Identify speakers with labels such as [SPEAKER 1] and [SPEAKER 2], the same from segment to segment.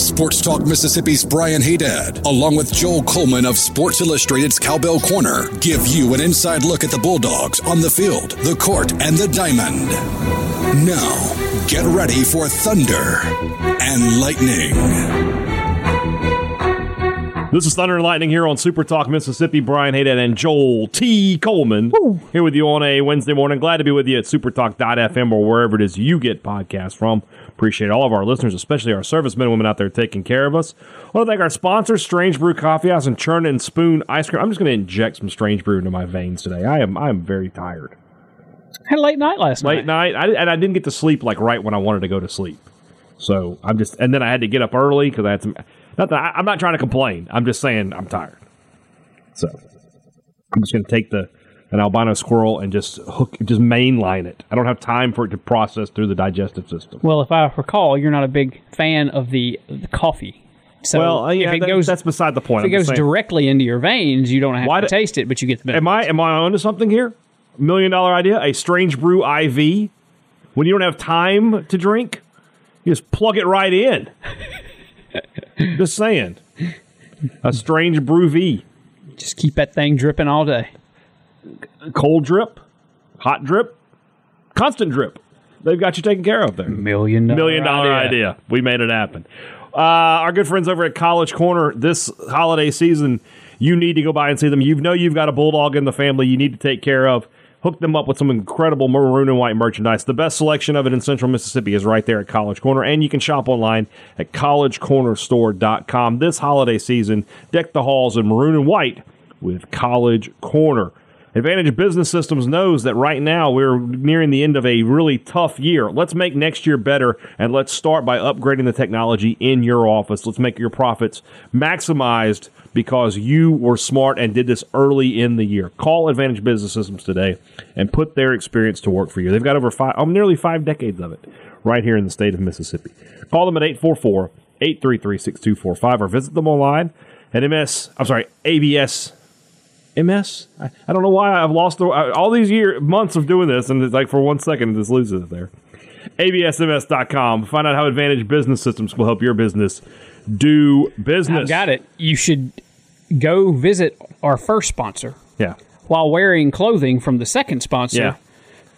[SPEAKER 1] Sports Talk Mississippi's Brian Haydad, along with Joel Coleman of Sports Illustrated's Cowbell Corner, give you an inside look at the Bulldogs on the field, the court, and the diamond. Now, get ready for Thunder and Lightning.
[SPEAKER 2] This is Thunder and Lightning here on Super Talk Mississippi. Brian Haydad and Joel T. Coleman here with you on a Wednesday morning. Glad to be with you at supertalk.fm or wherever it is you get podcasts from. Appreciate all of our listeners, especially our servicemen and women out there taking care of us. I want to thank our sponsors, Strange Brew Coffee House and Churn and Spoon Ice Cream. I'm just going to inject some Strange Brew into my veins today. I am I am very tired.
[SPEAKER 3] Had a late night last night.
[SPEAKER 2] Late
[SPEAKER 3] night.
[SPEAKER 2] night, I, and I didn't get to sleep like right when I wanted to go to sleep. So I'm just, and then I had to get up early because I had some. Not that I, I'm not trying to complain. I'm just saying I'm tired. So I'm just going to take the an albino squirrel and just hook, just mainline it. I don't have time for it to process through the digestive system.
[SPEAKER 3] Well, if I recall, you're not a big fan of the, the coffee. So
[SPEAKER 2] well, uh, yeah,
[SPEAKER 3] if it
[SPEAKER 2] that-
[SPEAKER 3] goes,
[SPEAKER 2] that's beside the point.
[SPEAKER 3] if it
[SPEAKER 2] I'm
[SPEAKER 3] goes directly into your veins, you don't have
[SPEAKER 2] Why
[SPEAKER 3] to
[SPEAKER 2] do-
[SPEAKER 3] taste it, but you get the benefit.
[SPEAKER 2] Am I am I onto something here? Million dollar idea, a strange brew IV. When you don't have time to drink, you just plug it right in. just saying. A strange brew V.
[SPEAKER 3] Just keep that thing dripping all day.
[SPEAKER 2] Cold drip, hot drip, constant drip. They've got you taken care of there.
[SPEAKER 3] Million dollar
[SPEAKER 2] Million dollar idea. We made it happen. Uh, our good friends over at College Corner this holiday season, you need to go by and see them. You know you've got a bulldog in the family you need to take care of. Hook them up with some incredible maroon and white merchandise. The best selection of it in central Mississippi is right there at College Corner, and you can shop online at collegecornerstore.com. This holiday season, deck the halls in maroon and white with College Corner. Advantage Business Systems knows that right now we're nearing the end of a really tough year. Let's make next year better and let's start by upgrading the technology in your office. Let's make your profits maximized because you were smart and did this early in the year. Call Advantage Business Systems today and put their experience to work for you. They've got over five, oh, nearly five decades of it right here in the state of Mississippi. Call them at 844 833 6245 or visit them online at MS, I'm sorry, ABS MS. I, I don't know why I've lost the, all these year months of doing this, and it's like for one second, it just loses it there. ABSMS.com. Find out how Advantage Business Systems will help your business do business.
[SPEAKER 3] I've got it. You should go visit our first sponsor
[SPEAKER 2] Yeah.
[SPEAKER 3] while wearing clothing from the second sponsor
[SPEAKER 2] Yeah.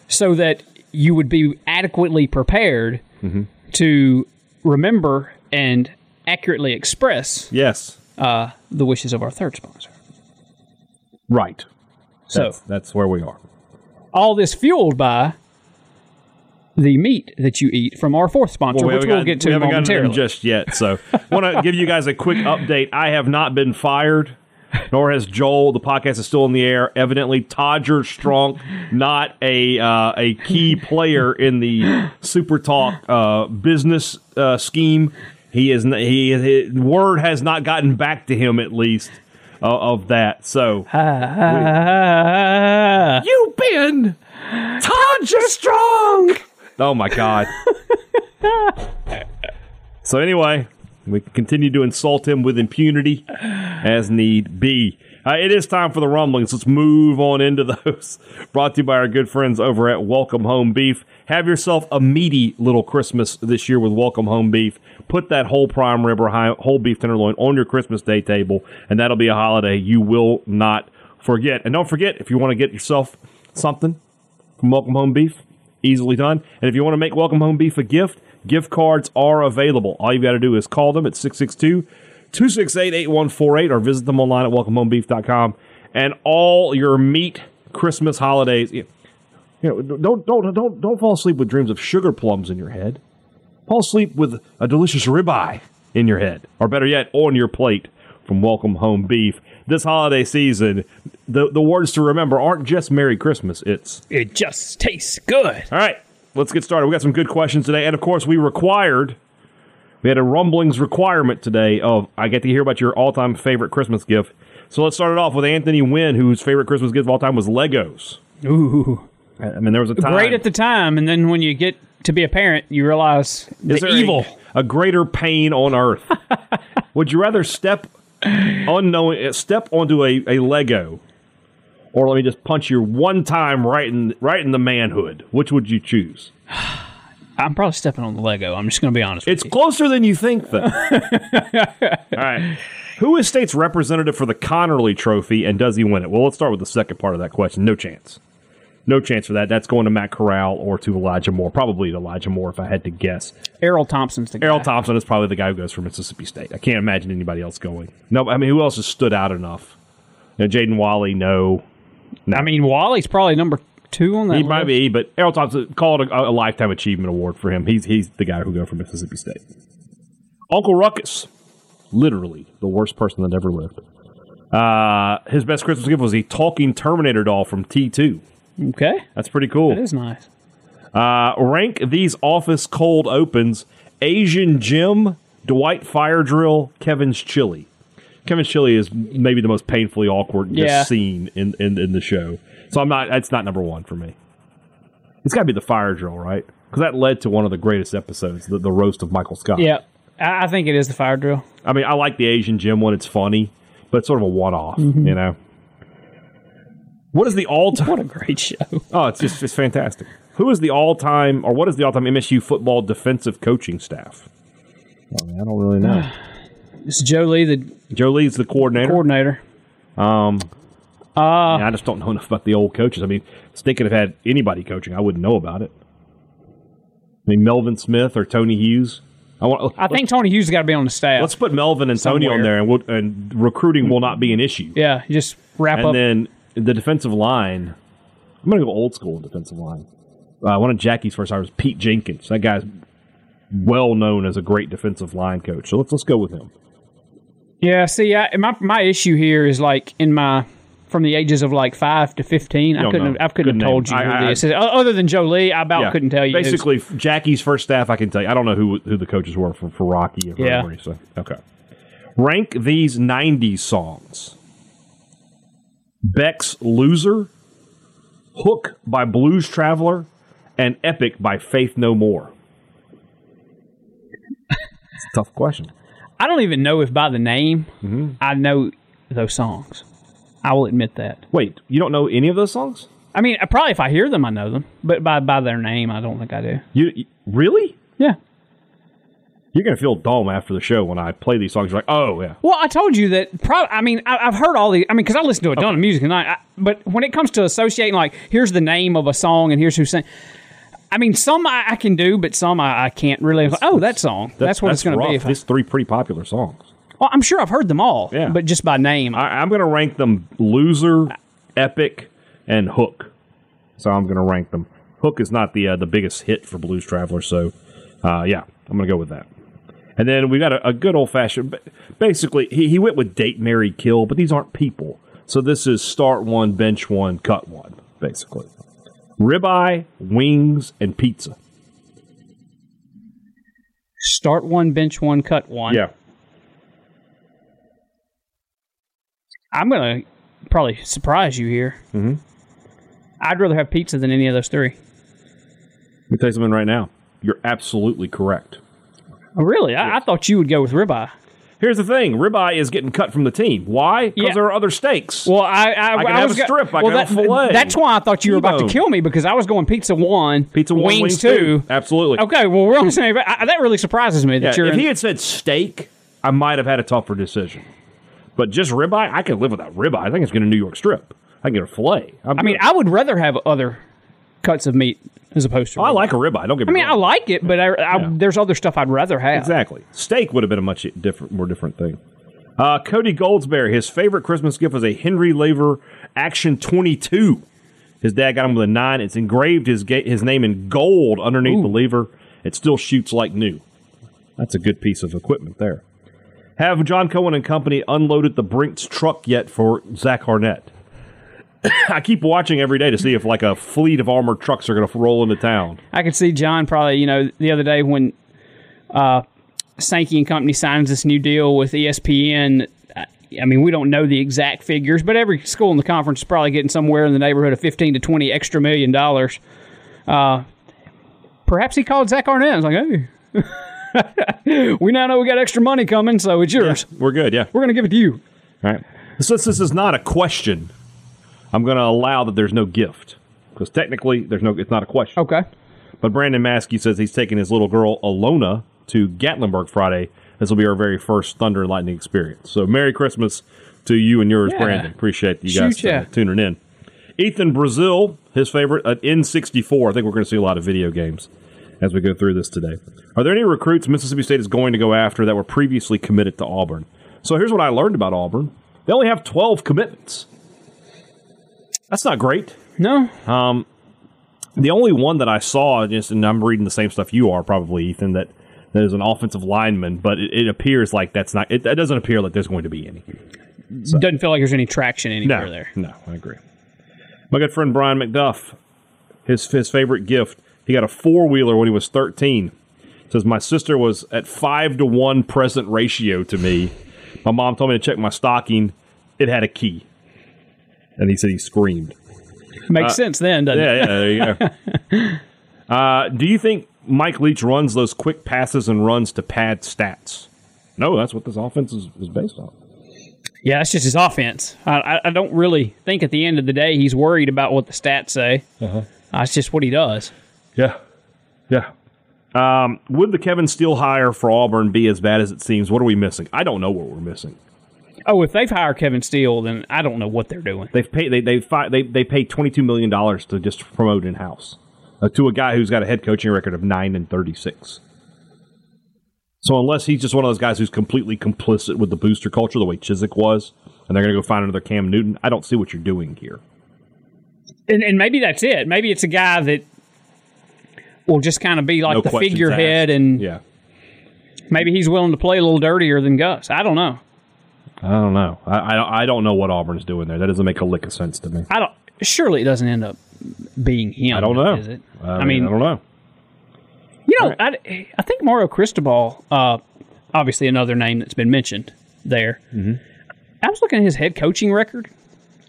[SPEAKER 3] so that you would be adequately prepared
[SPEAKER 2] Mm-hmm.
[SPEAKER 3] to remember and accurately express
[SPEAKER 2] Yes.
[SPEAKER 3] uh, the wishes of our third sponsor.
[SPEAKER 2] Right.
[SPEAKER 3] So,
[SPEAKER 2] That's, that's where we are.
[SPEAKER 3] all this fueled by the meat that you eat from our fourth sponsor,
[SPEAKER 2] we
[SPEAKER 3] which we'll get to
[SPEAKER 2] we haven't gotten them
[SPEAKER 3] momentarily.
[SPEAKER 2] just yet. So, want to give you guys a quick update. I have not been fired, nor has Joel. The podcast is still in the air. Evidently, Todger Strunk, not a uh, a key player in the Super Talk uh, business uh, scheme. He is n- he, word has not gotten back to him at least of that. So
[SPEAKER 3] Ah,
[SPEAKER 2] you been Todger Strong. Oh my god. so anyway, we continue to insult him with impunity as need be. Uh, it is time for the rumblings. Let's move on into those. Brought to you by our good friends over at Welcome Home Beef. Have yourself a meaty little Christmas this year with Welcome Home Beef. Put that whole prime rib or whole beef tenderloin on your Christmas day table, and that'll be a holiday you will not forget. And don't forget, if you want to get yourself something from Welcome Home Beef, easily done. And if you want to make Welcome Home Beef a gift, gift cards are available. All you've got to do is call them at 662 268 8148 or visit them online at welcomehomebeef.com. And all your meat Christmas holidays. You know, don't, don't, don't, don't fall asleep with dreams of sugar plums in your head. Fall asleep with a delicious ribeye in your head, or better yet, on your plate from Welcome Home Beef. This holiday season, the, the words to remember aren't just Merry Christmas, it's
[SPEAKER 3] it just tastes good.
[SPEAKER 2] all right, let's get started. We got some good questions today, and of course, we required. We had a rumblings requirement today of I get to hear about your all-time favorite Christmas gift. So let's start it off with Anthony Wynn, whose favorite Christmas gift of all time was Legos.
[SPEAKER 3] Ooh,
[SPEAKER 2] I mean, there was a time.
[SPEAKER 3] Great at the time, and then when you get to be a parent, you realize the
[SPEAKER 2] Is there a-
[SPEAKER 3] evil.
[SPEAKER 2] A, greater pain on earth. Would you rather step unknowing uh, step onto a, a Lego, or let me just punch you one time right in right in the manhood? Which would you choose?
[SPEAKER 3] I'm probably stepping on the Lego. I'm just going to be honest.
[SPEAKER 2] It's closer than you think, though. All right. Who is state's representative for the Conerly Trophy, and does he win it? Well, let's start with the second part of that question. No chance. No chance for that. That's going to Matt Corral or to Elijah Moore. Probably to Elijah Moore, if I had to guess.
[SPEAKER 3] Erroll Thompson's the guy.
[SPEAKER 2] Erroll Thompson is probably the guy who goes for Mississippi State. I can't imagine anybody else going. No, I mean, who else has stood out enough? You know, Jaden Walley, no. no.
[SPEAKER 3] I mean, Walley's probably number two on that.
[SPEAKER 2] he might be, but Erroll Thompson called a, a lifetime achievement award for him. He's he's the guy who go for Mississippi State. Uncle Ruckus, literally the worst person that ever lived. Uh, his best Christmas gift was a talking Terminator doll from T two.
[SPEAKER 3] Okay,
[SPEAKER 2] That's pretty cool.
[SPEAKER 3] that is nice.
[SPEAKER 2] Uh, rank these office cold opens: Asian Jim, Dwight Fire Drill, Kevin's Chili. Kevin's Chili is maybe the most painfully awkward
[SPEAKER 3] Yeah.
[SPEAKER 2] scene in, in in the show. So I'm not. That's not number one for me. It's got to be the Fire Drill, right? Because that led to one of the greatest episodes, the, the roast of Michael Scott.
[SPEAKER 3] Yeah, I, I think it is the fire drill.
[SPEAKER 2] I mean, I like the Asian Jim one. It's funny, but it's sort of a one-off,
[SPEAKER 3] Mm-hmm.
[SPEAKER 2] you know. What is the all-time?
[SPEAKER 3] What a great show.
[SPEAKER 2] Oh, it's just it's fantastic. Who is the all-time, or what is the all-time MSU football defensive coaching staff? I, mean, I don't really know.
[SPEAKER 3] It's Joe Lee, the
[SPEAKER 2] Joe Lee's the coordinator.
[SPEAKER 3] coordinator.
[SPEAKER 2] Um, uh, and I just don't know enough about the old coaches. I mean, if they could have had anybody coaching, I wouldn't know about it. I mean, Melvin Smith or Tony Hughes. I want.
[SPEAKER 3] I think Tony Hughes got to be on the staff.
[SPEAKER 2] let's put Melvin and Tony on there, and we'll, and recruiting will not be an issue.
[SPEAKER 3] yeah, just wrap
[SPEAKER 2] And
[SPEAKER 3] up.
[SPEAKER 2] And then the defensive line. I'm going to go old school defensive line. Uh, one of Jackie's first hires was Pete Jenkins. That guy's well known as a great defensive line coach. So let's let's go with him.
[SPEAKER 3] yeah, see, I, my my issue here is like in my from the ages of like five to fifteen. I couldn't
[SPEAKER 2] know.
[SPEAKER 3] have, I couldn't
[SPEAKER 2] Good
[SPEAKER 3] have told
[SPEAKER 2] name.
[SPEAKER 3] you
[SPEAKER 2] I-
[SPEAKER 3] who
[SPEAKER 2] I-
[SPEAKER 3] this Other than Joe Lee, I about
[SPEAKER 2] Yeah.
[SPEAKER 3] couldn't tell you. who's-
[SPEAKER 2] Basically, Jackie's first staff, I can tell you. I don't know who who the coaches were for, for Rockey or
[SPEAKER 3] Yeah.
[SPEAKER 2] whoever. So okay. Rank these '90s songs: Beck's "Loser," "Hook" by Blues Traveler, and "Epic" by Faith No More. It's a tough question.
[SPEAKER 3] I don't even know if by the name
[SPEAKER 2] Mm-hmm.
[SPEAKER 3] I know those songs. I will admit that.
[SPEAKER 2] Wait, you don't know any of those songs?
[SPEAKER 3] I mean, probably if I hear them, I know them, but by by their name, I don't think I do.
[SPEAKER 2] You, you- really?
[SPEAKER 3] Yeah.
[SPEAKER 2] You're gonna feel dumb after the show when I play these songs. You're like, oh yeah,
[SPEAKER 3] Well, I told you that. Pro- I mean, I, I've heard all the. I mean, because I listen to a ton of music and I, but when it comes to associating, like, here's the name of a song and here's who sang. I mean, some I, I can do, but some I, I can't really. Oh, that song. That's, what it's going to be. If I,
[SPEAKER 2] These three pretty popular songs.
[SPEAKER 3] well, I'm sure I've heard them all.
[SPEAKER 2] Yeah.
[SPEAKER 3] But just by name.
[SPEAKER 2] I, I'm going to rank them loser, epic, and hook. So I'm going to rank them. Hook is not the uh, the biggest hit for Blues Traveler, so uh, yeah, I'm going to go with that. And then we got a, a good old fashioned. Basically, he, he went with date, marry, kill, but these aren't people. So this is start one, bench one, cut one, basically. Ribeye, wings, and pizza.
[SPEAKER 3] Start one, bench one, cut one.
[SPEAKER 2] Yeah.
[SPEAKER 3] I'm going to probably surprise you here. Mm-hmm. I'd rather have pizza than any of those three.
[SPEAKER 2] Let me tell you something right now. You're absolutely correct.
[SPEAKER 3] Oh, really? I, I thought you would go with ribeye.
[SPEAKER 2] Here's the thing: ribeye is getting cut from the team. Why? Because
[SPEAKER 3] Yeah.
[SPEAKER 2] there are other steaks.
[SPEAKER 3] Well, I I,
[SPEAKER 2] I can have
[SPEAKER 3] was
[SPEAKER 2] a
[SPEAKER 3] go-
[SPEAKER 2] strip. I can have a fillet.
[SPEAKER 3] That's why I thought you were about to
[SPEAKER 2] T-bone.
[SPEAKER 3] kill me because I was going pizza one,
[SPEAKER 2] Pizza one,
[SPEAKER 3] wings, two.
[SPEAKER 2] Absolutely.
[SPEAKER 3] Okay, well we're on the same. I, that really surprises me
[SPEAKER 2] Yeah,
[SPEAKER 3] that you're.
[SPEAKER 2] if
[SPEAKER 3] in-
[SPEAKER 2] he had said steak, I might have had a tougher decision. But just ribeye, I could live without ribeye. I think it's going to New York strip. I can get a fillet. I'm
[SPEAKER 3] I mean. I would rather have other cuts of meat as opposed to.
[SPEAKER 2] I like a ribeye. Don't get me
[SPEAKER 3] I mean, I like it, but I, I,
[SPEAKER 2] Yeah.
[SPEAKER 3] there's other stuff I'd rather have.
[SPEAKER 2] Exactly. Steak would have been a much different, more different thing. Uh, Cody Goldsberry, his favorite Christmas gift was a Henry Lever Action 22. His dad got him with a nine. It's engraved his ga- his name in gold underneath the lever. It still shoots like new. That's a good piece of equipment there. Have John Cohen and company unloaded the Brinks truck yet for Zach Arnett? I keep watching every day to see if like a fleet of armored trucks are going to roll into town.
[SPEAKER 3] I could see John probably, you know, the other day when uh, Sankey and company signs this new deal with ESPN. I mean, we don't know the exact figures, but every school in the conference is probably getting somewhere in the neighborhood of 15 to 20 extra million dollars. Uh, perhaps he called Zach Arnett. and was like, hey, we now know we got extra money coming, so it's yours.
[SPEAKER 2] We're good. Yeah.
[SPEAKER 3] We're going to give it to you.
[SPEAKER 2] All right. Since this is not a question, I'm going to allow that there's no gift because technically there's no. It's not a question.
[SPEAKER 3] Okay.
[SPEAKER 2] But Brandon Maskey says he's taking his little girl Alona to Gatlinburg Friday. This will be our very first Thunder and Lightning experience. So Merry Christmas to you and yours,
[SPEAKER 3] Yeah.
[SPEAKER 2] Brandon. Appreciate you guys
[SPEAKER 3] yeah.
[SPEAKER 2] uh, tuning in. Ethan Brazil, his favorite, an N64. I think we're going to see a lot of video games as we go through this today. Are there any recruits Mississippi State is going to go after that were previously committed to Auburn? So here's what I learned about Auburn. They only have 12 commitments. That's not great.
[SPEAKER 3] No.
[SPEAKER 2] Um, the only one that I saw, just and I'm reading the same stuff you are probably, Ethan, that there's an offensive lineman, but it, it appears like that's not. It, it doesn't appear like there's going to be any.
[SPEAKER 3] Doesn't feel like there's any traction anywhere
[SPEAKER 2] No,
[SPEAKER 3] there.
[SPEAKER 2] no, I agree. My good friend Brian McDuff, his his favorite gift, he got a four wheeler when he was 13. Says my sister was at five to one present ratio to me. My mom told me to check my stocking. It had a key, and he said he screamed.
[SPEAKER 3] Makes sense then, doesn't it?
[SPEAKER 2] Yeah, yeah, there you go. uh, do you think Mike Leach runs those quick passes and runs to pad stats? No, that's what this offense is, is based on.
[SPEAKER 3] Yeah, that's just his offense. I, I, I don't really think at the end of the day he's worried about what the stats say. Uh-huh. That's just what he does.
[SPEAKER 2] Yeah, yeah. Um, would the Kevin Steele hire for Auburn be as bad as it seems? What are we missing? I don't know what we're missing.
[SPEAKER 3] Oh, if they've hired Kevin Steele, then I don't know what they're doing.
[SPEAKER 2] They've paid they they fi- they they paid twenty two million dollars to just promote in house uh, to a guy who's got a head coaching record of nine and thirty six. So unless he's just one of those guys who's completely complicit with the booster culture, the way Chizik was, and they're going to go find another Cam Newton, I don't see what you're doing here.
[SPEAKER 3] And, and maybe that's it. Maybe it's a guy that will just kind of be like
[SPEAKER 2] No
[SPEAKER 3] the figurehead,
[SPEAKER 2] asked.
[SPEAKER 3] and
[SPEAKER 2] yeah,
[SPEAKER 3] maybe he's willing to play a little dirtier than Gus. I don't know.
[SPEAKER 2] I don't know. I, I don't- I don't know what Auburn's doing there. That doesn't make a lick of sense to me.
[SPEAKER 3] I don't. Surely it doesn't end up being him.
[SPEAKER 2] I don't know.
[SPEAKER 3] Is it?
[SPEAKER 2] I, mean, I don't know.
[SPEAKER 3] You know, I, I think Mario Cristobal, uh, obviously another name that's been mentioned there. Mm-hmm. I was looking at his head coaching record.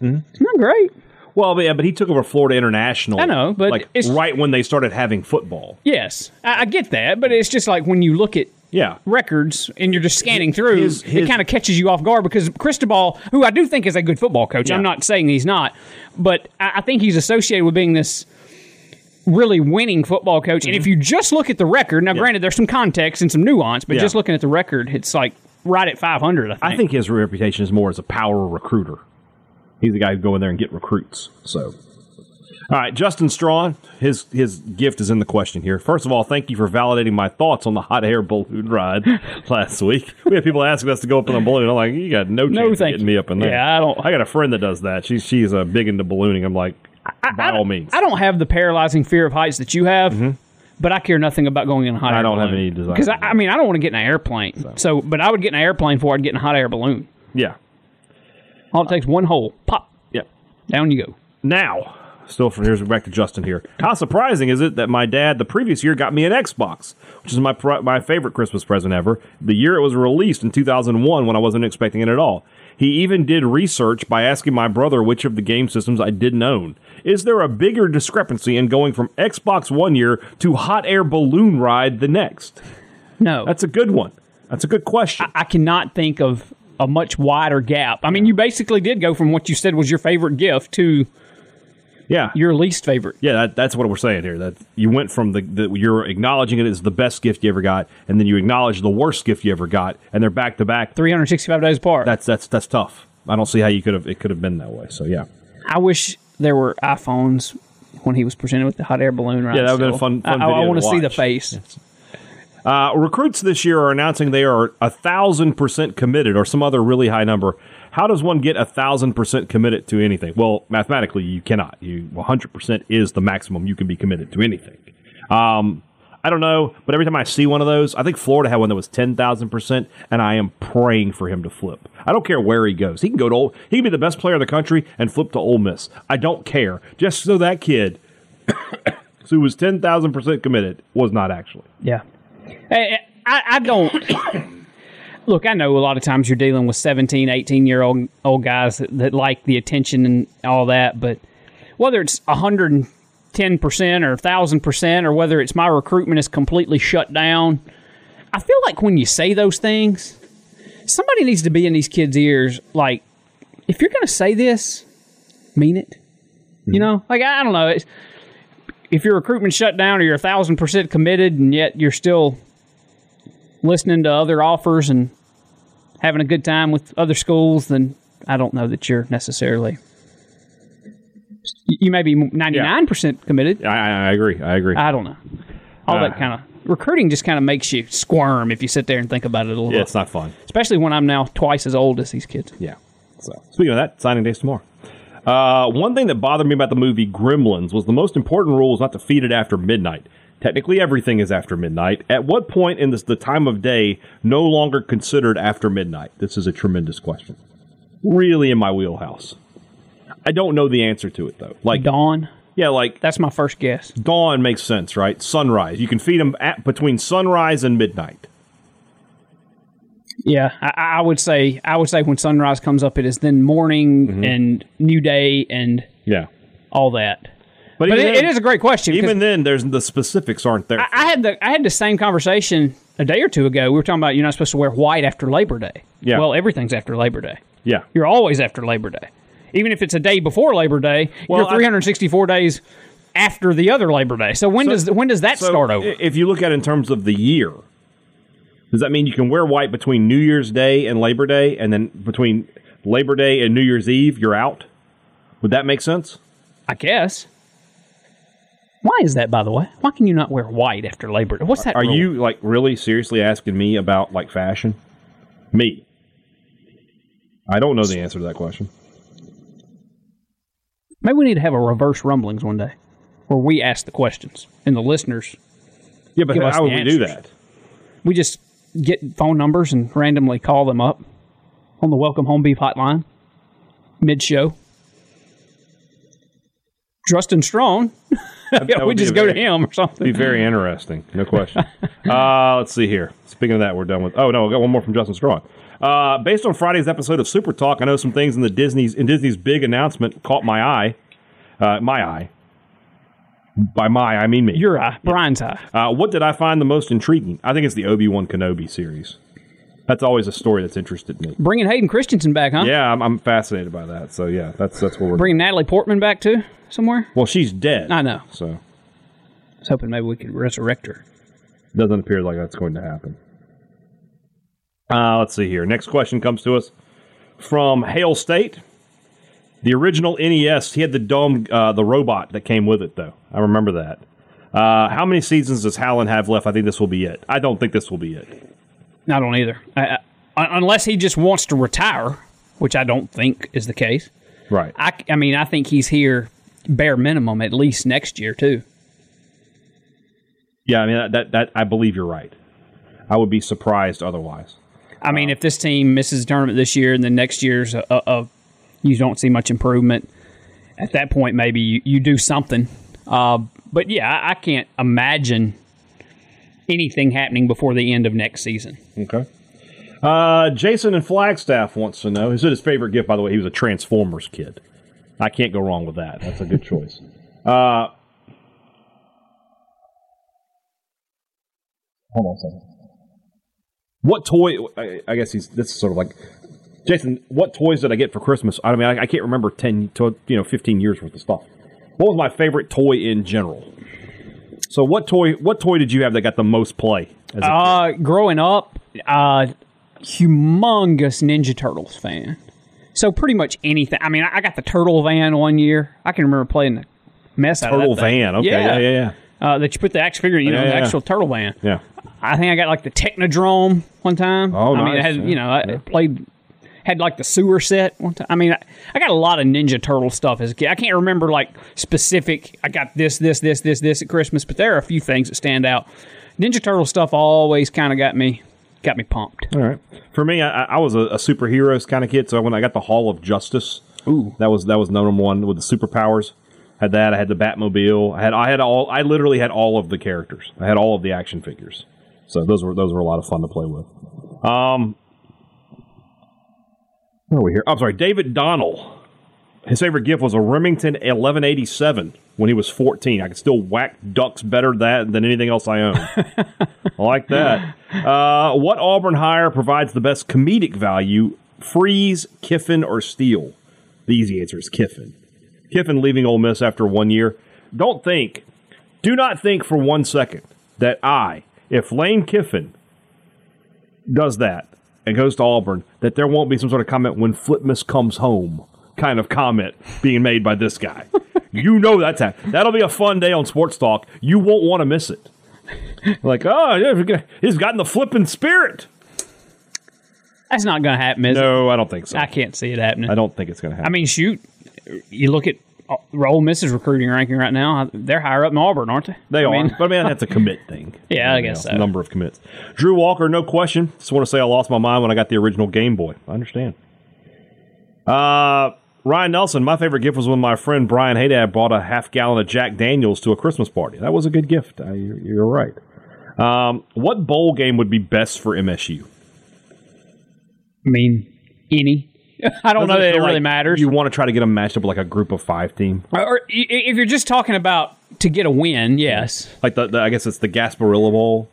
[SPEAKER 2] Mm-hmm.
[SPEAKER 3] It's not great.
[SPEAKER 2] Well, yeah, but he took over Florida International.
[SPEAKER 3] I know, but
[SPEAKER 2] like
[SPEAKER 3] it's-
[SPEAKER 2] right when they started having football.
[SPEAKER 3] Yes, I, I get that, but it's just like when you look at
[SPEAKER 2] Yeah,
[SPEAKER 3] records and you're just scanning through,
[SPEAKER 2] His- his-
[SPEAKER 3] it kind of catches you off guard because Cristobal, who I do think is a good football coach,
[SPEAKER 2] Yeah.
[SPEAKER 3] I'm not saying he's not, but I, I think he's associated with being this really winning football coach. And if mhm. you just look at the record, now granted, there's some context and some nuance, but
[SPEAKER 2] Yeah.
[SPEAKER 3] just looking at the record, it's like right at 500. I think.
[SPEAKER 2] I think his reputation is more as a power recruiter. He's the guy who go in there and get recruits. So, all right, Justin Strawn, his his gift is in the question here. First of all, thank you for validating my thoughts on the hot air balloon ride last week. We had people asking us to go up in a balloon. I'm like, you got no chance
[SPEAKER 3] No,
[SPEAKER 2] of getting
[SPEAKER 3] you.
[SPEAKER 2] me up in there.
[SPEAKER 3] Yeah, I don't-
[SPEAKER 2] I got a friend that does that. She's she's uh, big into ballooning. I'm like, by all means.
[SPEAKER 3] I don't have the paralyzing fear of heights that you have. But I care nothing about going in a hot
[SPEAKER 2] Mm-hmm. I
[SPEAKER 3] air
[SPEAKER 2] don't have any desire
[SPEAKER 3] Because I, I mean, I don't want to get in an airplane. So. but I would get in an airplane before I'd get in a hot air balloon.
[SPEAKER 2] yeah,
[SPEAKER 3] All it takes one hole, pop,
[SPEAKER 2] yeah.
[SPEAKER 3] down you go.
[SPEAKER 2] Now, still from here's back to Justin here. How surprising is it that my dad the previous year got me an Xbox, which is my my favorite Christmas present ever. The year it was released in 2001 when I wasn't expecting it at all. He even did research by asking my brother which of the game systems I didn't own. Is there a bigger discrepancy in going from Xbox one year to hot air balloon ride the next?
[SPEAKER 3] No,
[SPEAKER 2] That's a good one. That's a good question.
[SPEAKER 3] I cannot think of a much wider gap. I mean, you basically did go from what you said was your favorite gift to
[SPEAKER 2] yeah,
[SPEAKER 3] your least favorite.
[SPEAKER 2] Yeah, that, that's what we're saying here. That you went from the, the you're acknowledging it as the best gift you ever got, and then you acknowledge the worst gift you ever got, and they're back to back.
[SPEAKER 3] 365 days apart.
[SPEAKER 2] That's that's that's tough. I don't see how you could have it could have been that way. So yeah,
[SPEAKER 3] I wish there were iPhones when he was presented with the hot air balloon ride.
[SPEAKER 2] Yeah, that would've been a fun- fun
[SPEAKER 3] I,
[SPEAKER 2] video to
[SPEAKER 3] want to see the face.
[SPEAKER 2] uh, recruits this year are announcing they are a thousand percent committed or some other really high number. How does one get a thousand percent committed to anything? Well, mathematically, you cannot. You 100 percent is the maximum you can be committed to anything. Um, I don't know, but every time I see one of those, I think Florida had one that was ten thousand percent, and I am praying for him to flip. I don't care where he goes. He can go to Ole, he can be the best player in the country and flip to Ole Miss. I don't care. Just so that kid, who was ten thousand percent committed, was not actually.
[SPEAKER 3] Yeah. I, I, I don't. Look, I know a lot of times you're dealing with 17, 18 year old old guys that, that like the attention and all that, but whether it's 110% or 1000% or whether it's my recruitment is completely shut down, I feel like when you say those things, somebody needs to be in these kids' ears like, if you're going to say this, mean it. You mm-hmm. know, like I, I don't know. It's, if your recruitment shut down or you're a thousand percent committed and yet you're still listening to other offers and having a good time with other schools, then I don't know that you're necessarily. You may be 99% committed.
[SPEAKER 2] I, I, agree. I agree.
[SPEAKER 3] I don't know. All
[SPEAKER 2] Uh,
[SPEAKER 3] that kind of recruiting just kind of makes you squirm if you sit there and think about it a little.
[SPEAKER 2] yeah, it's not fun.
[SPEAKER 3] Especially when I'm now twice as old as these kids.
[SPEAKER 2] Yeah. So speaking of that, signing days tomorrow. Uh, one thing that bothered me about the movie Gremlins was the most important rule is not to feed it after midnight. Technically, everything is after midnight. At what point in this, the time of day no longer considered after midnight? This is a tremendous question. Really in my wheelhouse. I don't know the answer to it though. Like
[SPEAKER 3] Dawn.
[SPEAKER 2] yeah, like
[SPEAKER 3] That's my first guess.
[SPEAKER 2] dawn makes sense, right? Sunrise. You can feed them at between sunrise and midnight.
[SPEAKER 3] Yeah, I, I would say I would say when sunrise comes up, it is then morning
[SPEAKER 2] Mm-hmm.
[SPEAKER 3] and new day and
[SPEAKER 2] Yeah.
[SPEAKER 3] all that. But
[SPEAKER 2] even
[SPEAKER 3] it,
[SPEAKER 2] then-
[SPEAKER 3] it is a great question.
[SPEAKER 2] Even then, there's the specifics aren't there.
[SPEAKER 3] I, I had the I had the same conversation a day or two ago. We were talking about you're not supposed to wear white after Labor Day.
[SPEAKER 2] Yeah.
[SPEAKER 3] Well, everything's after Labor Day.
[SPEAKER 2] yeah.
[SPEAKER 3] You're always after Labor Day, even if it's a day before Labor Day.
[SPEAKER 2] Well,
[SPEAKER 3] you're
[SPEAKER 2] I-
[SPEAKER 3] 364 days after the other Labor Day. So when does when does that
[SPEAKER 2] So,
[SPEAKER 3] start over?
[SPEAKER 2] If you look at it in terms of the year, does that mean you can wear white between New Year's Day and Labor Day, and then between Labor Day and New Year's Eve, you're out? Would that make sense?
[SPEAKER 3] I guess. Why is that, by the way? Why can you not wear white after Labor Day? What's that?
[SPEAKER 2] Are
[SPEAKER 3] rule?
[SPEAKER 2] you like really seriously asking me about like fashion? Me. I don't know the answer to that question.
[SPEAKER 3] Maybe we need to have a reverse rumblings one day, where we ask the questions and the listeners.
[SPEAKER 2] Yeah, but how would we do that?
[SPEAKER 3] We just get phone numbers and randomly call them up on the Welcome Home Beef hotline mid show. Justin Strong. We just go to him or something.
[SPEAKER 2] Be very interesting, no question. uh, let's see here. Speaking of that, we're done with. Oh no, we got one more from Justin Strong. Uh, based on Friday's episode of Super Talk, I know some things in the Disney's in Disney's big announcement caught my eye. Uh, my eye. By my, I mean me.
[SPEAKER 3] Your eye, Brian's eye.
[SPEAKER 2] Uh, what did I find the most intriguing? I think it's the Obi Wan Kenobi series. That's always a story that's interested me.
[SPEAKER 3] Bringing Hayden Christensen back, huh?
[SPEAKER 2] Yeah, I'm, I'm fascinated by that. So yeah, that's that's what we're.
[SPEAKER 3] Bringing Natalie Portman back too, somewhere.
[SPEAKER 2] well, she's dead.
[SPEAKER 3] I know.
[SPEAKER 2] So
[SPEAKER 3] I was hoping maybe we could resurrect her.
[SPEAKER 2] Doesn't appear like that's going to happen. Uh, let's see here. Next question comes to us from Hale State. The original NES, he had the dome, uh, the robot that came with it, though. I remember that. Uh, how many seasons does Howland have left? I think this will be it. I don't think this will be it.
[SPEAKER 3] I don't either. I, I, unless he just wants to retire, which I don't think is the case.
[SPEAKER 2] Right.
[SPEAKER 3] I, I mean, I think he's here bare minimum at least next year too.
[SPEAKER 2] Yeah, I mean that, that that I believe you're right. I would be surprised otherwise.
[SPEAKER 3] I mean, if this team misses the tournament this year and then next year's a, a, a you don't see much improvement, at that point maybe you, you do something. Uh, but yeah, I, I can't imagine anything happening before the end of next season.
[SPEAKER 2] Okay. Uh, Jason in Flagstaff wants to know. He said his favorite gift, by the way, he was a Transformers kid. I can't go wrong with that. That's a good choice. Uh, hold on a second. What toy? I, I guess he's. This is sort of like Jason. What toys did I get for Christmas? I mean, I, I can't remember ten to you know fifteen years worth of stuff. What was my favorite toy in general? So, what toy? What toy did you have that got the most play? As a?
[SPEAKER 3] Uh, growing up, uh, humongous Ninja Turtles fan. So pretty much anything. I mean, I I got the Turtle Van one year. I can remember playing the mess out
[SPEAKER 2] Turtle
[SPEAKER 3] of that thing.
[SPEAKER 2] van. Okay, yeah, yeah, yeah.
[SPEAKER 3] Uh, that you put the action figure, in, you know,
[SPEAKER 2] Yeah,
[SPEAKER 3] the
[SPEAKER 2] yeah.
[SPEAKER 3] actual Turtle Van.
[SPEAKER 2] Yeah.
[SPEAKER 3] I think I got like the Technodrome one time.
[SPEAKER 2] Oh,
[SPEAKER 3] I mean, it
[SPEAKER 2] nice,
[SPEAKER 3] had
[SPEAKER 2] yeah,
[SPEAKER 3] you know, I
[SPEAKER 2] yeah.
[SPEAKER 3] played had like the sewer set one time. I mean, I, I got a lot of Ninja Turtle stuff as a kid. I can't remember like specific. I got this, this, this, this, this at Christmas, but there are a few things that stand out. Ninja Turtle stuff always kind of got me got me pumped.
[SPEAKER 2] All right. For me, I, I was a, a superheroes kind of kid, so when I got the Hall of Justice,
[SPEAKER 3] Ooh.
[SPEAKER 2] that was that was number one with the superpowers. Had that. I had the Batmobile. I had I had all. I literally had all of the characters. I had all of the action figures. So those were those were a lot of fun to play with. Um, Where are we here? I'm sorry, David Donnell. His favorite gift was a Remington 1187 when he was 14. I could still whack ducks better that than anything else I own. I like that. Uh, what Auburn hire provides the best comedic value? Freeze, Kiffin, or Steele? The easy answer is Kiffin. Kiffin leaving Ole Miss after one year. Don't think, do not think for one second that I, if Lane Kiffin does that and goes to Auburn, that there won't be some sort of comment when Flipmas comes home kind of comment being made by this guy. you know that's that. That'll be a fun day on Sports Talk. You won't want to miss it. Like, oh, yeah, he's gotten the flipping spirit.
[SPEAKER 3] That's not going to happen, is
[SPEAKER 2] No, I don't think so.
[SPEAKER 3] I can't see it happening.
[SPEAKER 2] I don't think it's going to happen.
[SPEAKER 3] I mean, shoot, you look at uh, Ole Miss's recruiting ranking right now. They're higher up in Auburn, aren't they?
[SPEAKER 2] They
[SPEAKER 3] I
[SPEAKER 2] are,
[SPEAKER 3] mean,
[SPEAKER 2] but I mean that's a commit thing.
[SPEAKER 3] Yeah, I guess so.
[SPEAKER 2] Number of commits. Drew Walker, no question. Just want to say I lost my mind when I got the original Game Boy. I understand. Uh, Ryan Nelson, my favorite gift was when my friend Brian Haydad bought a half gallon of Jack Daniels to a Christmas party. That was a good gift. I, you're, you're right. Um, what bowl game would be best for MSU?
[SPEAKER 3] I mean, any. I don't know that it
[SPEAKER 2] feel
[SPEAKER 3] really
[SPEAKER 2] like
[SPEAKER 3] matters.
[SPEAKER 2] You want to try to get them matched up with like a group of five team,
[SPEAKER 3] or, or i- if you're just talking about to get a win, yes.
[SPEAKER 2] like the, the I guess it's the Gasparilla Bowl.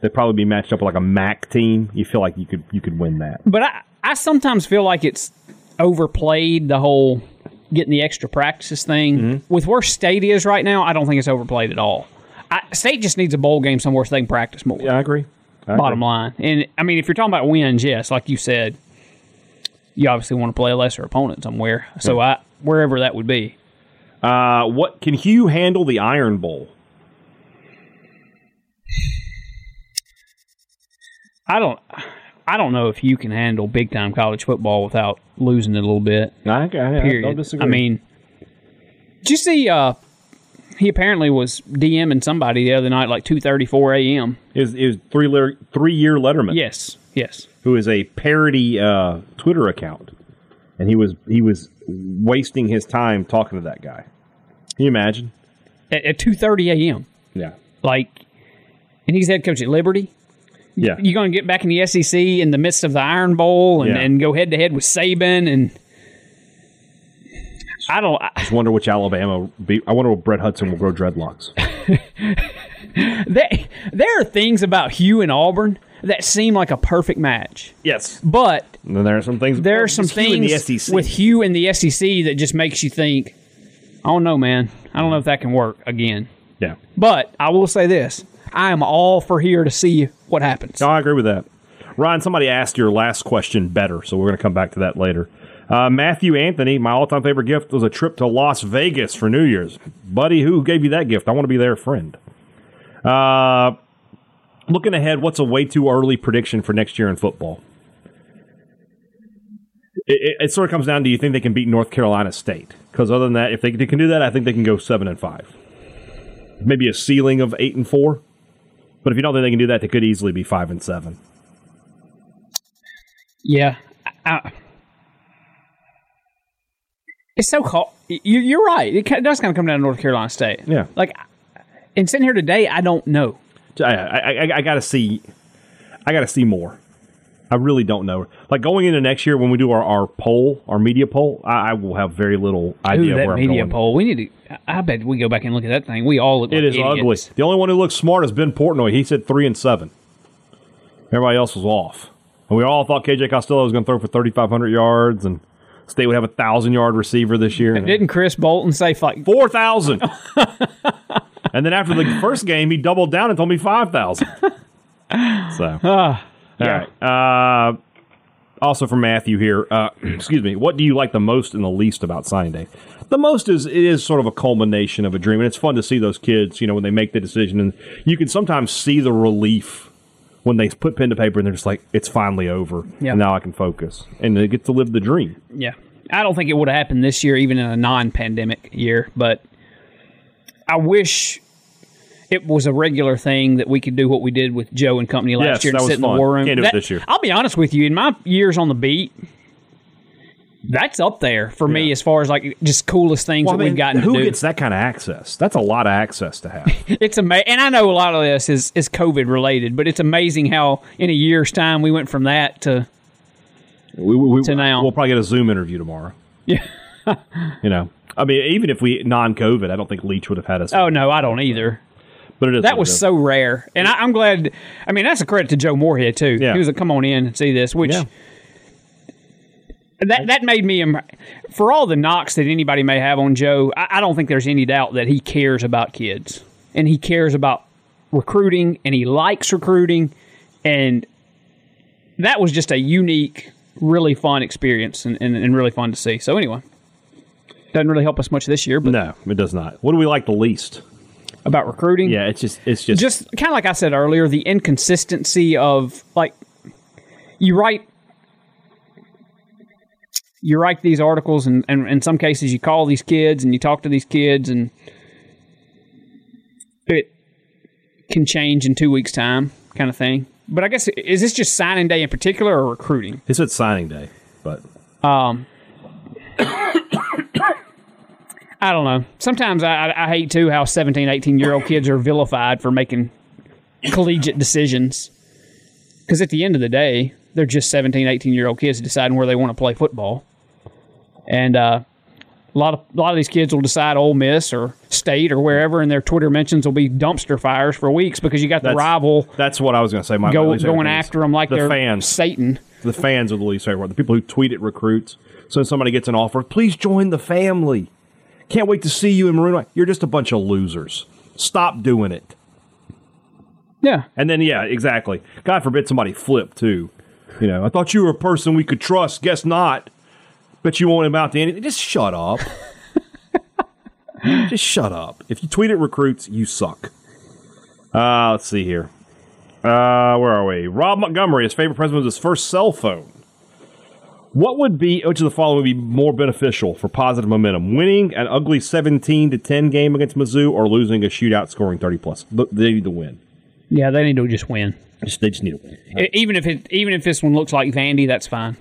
[SPEAKER 2] They'd probably be matched up with like a MAC team. You feel like you could you could win that.
[SPEAKER 3] But I, I sometimes feel like it's overplayed the whole getting the extra practices thing.
[SPEAKER 2] Mm-hmm.
[SPEAKER 3] With where state is right now, I don't think it's overplayed at all. I, state just needs a bowl game somewhere so they can practice more.
[SPEAKER 2] Yeah, I agree. I
[SPEAKER 3] bottom
[SPEAKER 2] agree.
[SPEAKER 3] line. And I mean, if you're talking about wins, yes, like you said, you obviously want to play a lesser opponent somewhere. So I wherever that would be.
[SPEAKER 2] Uh, what can Hugh handle the Iron Bowl?
[SPEAKER 3] I don't. I don't know if you can handle big time college football without losing it a little bit.
[SPEAKER 2] I, I,
[SPEAKER 3] Period.
[SPEAKER 2] don't disagree.
[SPEAKER 3] I mean, did you see? Uh, he apparently was DMing somebody the other night, like two thirty four a.m.
[SPEAKER 2] is is three letter, three year Letterman,
[SPEAKER 3] Yes, yes.
[SPEAKER 2] Who is a parody uh, Twitter account, and he was he was wasting his time talking to that guy. Can you imagine?
[SPEAKER 3] At, at two thirty a.m.
[SPEAKER 2] Yeah,
[SPEAKER 3] Like, and he's head coach at Liberty.
[SPEAKER 2] yeah.
[SPEAKER 3] You're going to get back in the SEC in the midst of the Iron Bowl and,
[SPEAKER 2] Yeah.
[SPEAKER 3] and go head to head with Saban and. I don't. I,
[SPEAKER 2] just wonder which Alabama. Be, I wonder if Brett Hudson will grow dreadlocks.
[SPEAKER 3] they, there are things about Hugh and Auburn that seem like a perfect match,
[SPEAKER 2] yes,
[SPEAKER 3] but
[SPEAKER 2] and then there are some things.
[SPEAKER 3] there are some
[SPEAKER 2] just Hugh
[SPEAKER 3] things
[SPEAKER 2] the SEC.
[SPEAKER 3] with Hugh and the SEC that just makes you think, I don't know, man. I don't know if that can work again.
[SPEAKER 2] yeah.
[SPEAKER 3] But I will say this: I am all for here to see what happens.
[SPEAKER 2] No, I agree with that. Ryan, somebody asked your last question better, so we're going to come back to that later. Uh, Matthew Anthony, my all time favorite gift was a trip to Las Vegas for New Year's. Buddy, who gave you that gift? I want to be their friend. Uh, looking ahead, what's a way too early prediction for next year in football? It, it, it sort of comes down to do you think they can beat North Carolina State? Because other than that, if they, they can do that, I think they can go seven and five. Maybe a ceiling of eight and four. But if you don't think they can do that, they could easily be five and seven.
[SPEAKER 3] Yeah. I- it's so hard. You, you're right. It, does kind of come down to North Carolina State.
[SPEAKER 2] Yeah.
[SPEAKER 3] Like, and sitting here today, I don't know.
[SPEAKER 2] I, I, I, got to see. I got to see more. I really don't know. Like going into next year when we do our, our poll, our media poll, I, I will have very little idea
[SPEAKER 3] Ooh, that
[SPEAKER 2] where I'm
[SPEAKER 3] media
[SPEAKER 2] going.
[SPEAKER 3] poll. We need to. I bet we go back and look at that thing. We all look.
[SPEAKER 2] It
[SPEAKER 3] like
[SPEAKER 2] is
[SPEAKER 3] idiots.
[SPEAKER 2] ugly. The only one who looks smart is Ben Portnoy. He said three and seven. Everybody else was off, and we all thought KJ Costello was going to throw for 3,500 yards, and State would have a thousand yard receiver this year.
[SPEAKER 3] And Didn't Chris Bolton say like
[SPEAKER 2] four thousand. and then after the first game, he doubled down and told me five thousand. So, all right. Uh, also from Matthew here. Uh, excuse me. What do you like the most and the least about signing day? The most is it is sort of a culmination of a dream, and it's fun to see those kids. You know, when they make the decision, and you can sometimes see the relief when they put pen to paper and they're just like, "It's finally over.
[SPEAKER 3] Yeah.
[SPEAKER 2] And now I can focus," and they get to live the dream.
[SPEAKER 3] Yeah. I don't think it would have happened this year, even in a non pandemic year, but I wish it was a regular thing that we could do what we did with Joe and company last
[SPEAKER 2] Yes,
[SPEAKER 3] year
[SPEAKER 2] that
[SPEAKER 3] and
[SPEAKER 2] was
[SPEAKER 3] sit in the
[SPEAKER 2] fun.
[SPEAKER 3] war room.
[SPEAKER 2] Can't do it this year.
[SPEAKER 3] I'll be honest with you, in my years on the beat, that's up there for me as far as like just coolest things
[SPEAKER 2] Well, I
[SPEAKER 3] that
[SPEAKER 2] mean,
[SPEAKER 3] we've gotten
[SPEAKER 2] who
[SPEAKER 3] to do.
[SPEAKER 2] gets that kind of access? That's a lot of access to have.
[SPEAKER 3] It's amazing, and I know a lot of this is is COVID related, but it's amazing how in a year's time we went from that to
[SPEAKER 2] We, we,
[SPEAKER 3] To now.
[SPEAKER 2] we'll probably get a Zoom interview tomorrow.
[SPEAKER 3] Yeah.
[SPEAKER 2] You know, I mean, even if we non-COVID, I don't think Leach would have had us.
[SPEAKER 3] Oh no, I don't either.
[SPEAKER 2] But it is
[SPEAKER 3] That was
[SPEAKER 2] it is.
[SPEAKER 3] so rare, and I, I'm glad. I mean, that's a credit to Joe Moorhead too.
[SPEAKER 2] Yeah.
[SPEAKER 3] He was like, "Come on in and see this," which
[SPEAKER 2] Yeah.
[SPEAKER 3] that that made me. For all the knocks that anybody may have on Joe, I, I don't think there's any doubt that he cares about kids and he cares about recruiting and he likes recruiting, and that was just a unique, really fun experience and, and, and really fun to see. So anyway, doesn't really help us much this year, but
[SPEAKER 2] No, it does not. What do we like the least?
[SPEAKER 3] About recruiting,
[SPEAKER 2] Yeah, it's just it's just,
[SPEAKER 3] just kind of like I said earlier, the inconsistency of like you write you write these articles and, and in some cases you call these kids and you talk to these kids and it can change in two weeks time kind of thing. But I guess is this just signing day in particular or recruiting?
[SPEAKER 2] it's at signing day, but
[SPEAKER 3] Um, I don't know. Sometimes I, I, hate too how 17, 18 year old kids are vilified for making collegiate decisions. Because at the end of the day, they're just 17, 18 year old kids deciding where they want to play football. And uh, a lot of a lot of these kids will decide Ole Miss or State or wherever, and their Twitter mentions will be dumpster fires for weeks because you got the
[SPEAKER 2] That's-
[SPEAKER 3] rival
[SPEAKER 2] that's what I was going to say. My
[SPEAKER 3] go, going after them like
[SPEAKER 2] the
[SPEAKER 3] they're
[SPEAKER 2] fans.
[SPEAKER 3] Satan.
[SPEAKER 2] The fans are the least favorite. The people who tweet at recruits. So when somebody gets an offer, please join the family. Can't wait to see you in Maroon. White." You're just a bunch of losers. Stop doing it.
[SPEAKER 3] Yeah.
[SPEAKER 2] And then yeah, exactly. God forbid somebody flip too. You know, I thought you were a person we could trust. Guess not. But you won't amount to anything. Just shut up. Just shut up. If you tweet at recruits, you suck. Uh, let's see here. Uh, where are we? Rob Montgomery, his favorite president was his first cell phone. What would be which of the following would be more beneficial for positive momentum? Winning an ugly seventeen to ten game against Mizzou, or losing a shootout scoring thirty plus? They need to win.
[SPEAKER 3] Yeah, they need to just win.
[SPEAKER 2] Just- They just need to win.
[SPEAKER 3] E- Even if it, even if this one looks like Vandy, that's fine.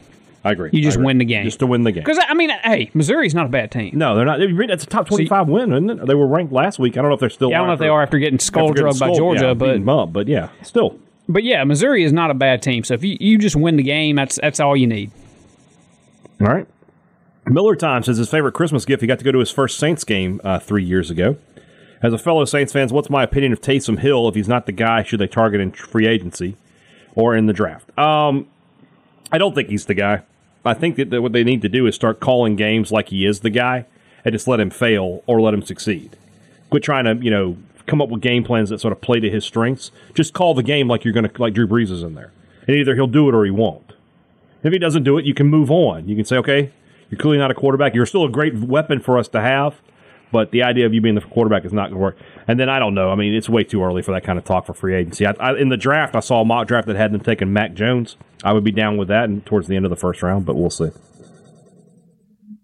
[SPEAKER 2] I agree.
[SPEAKER 3] You just
[SPEAKER 2] agree.
[SPEAKER 3] win the game.
[SPEAKER 2] Just to win the game.
[SPEAKER 3] Because I mean, hey, Missouri's not a bad team.
[SPEAKER 2] No, they're not. That's a top twenty-five win, isn't it? They were ranked last week. I don't know if they're still.
[SPEAKER 3] Yeah, I don't know if they are after getting skull
[SPEAKER 2] after
[SPEAKER 3] drugged by Georgia,
[SPEAKER 2] yeah,
[SPEAKER 3] but
[SPEAKER 2] up, but yeah, still.
[SPEAKER 3] but yeah, Missouri is not a bad team. So if you, you just win the game, that's that's all you need.
[SPEAKER 2] All right. Miller Time says his favorite Christmas gift he got to go to his first Saints game uh, three years ago. As a fellow Saints fans, what's my opinion of Taysom Hill? If he's not the guy, should they target in free agency or in the draft? Um, I don't think he's the guy. I think that, what they need to do is start calling games like he is the guy and just let him fail or let him succeed. Quit trying to, you know, come up with game plans that sort of play to his strengths. Just call the game like you're going to, like Drew Brees is in there. And either he'll do it or he won't. If he doesn't do it, you can move on. You can say, okay, you're clearly not a quarterback. You're still a great weapon for us to have, but the idea of you being the quarterback is not going to work. And then I don't know. I mean, it's way too early for that kind of talk for free agency. I, I, in the draft, I saw a mock draft that had them taking Mac Jones. I would be down with that and towards the end of the first round, but we'll see.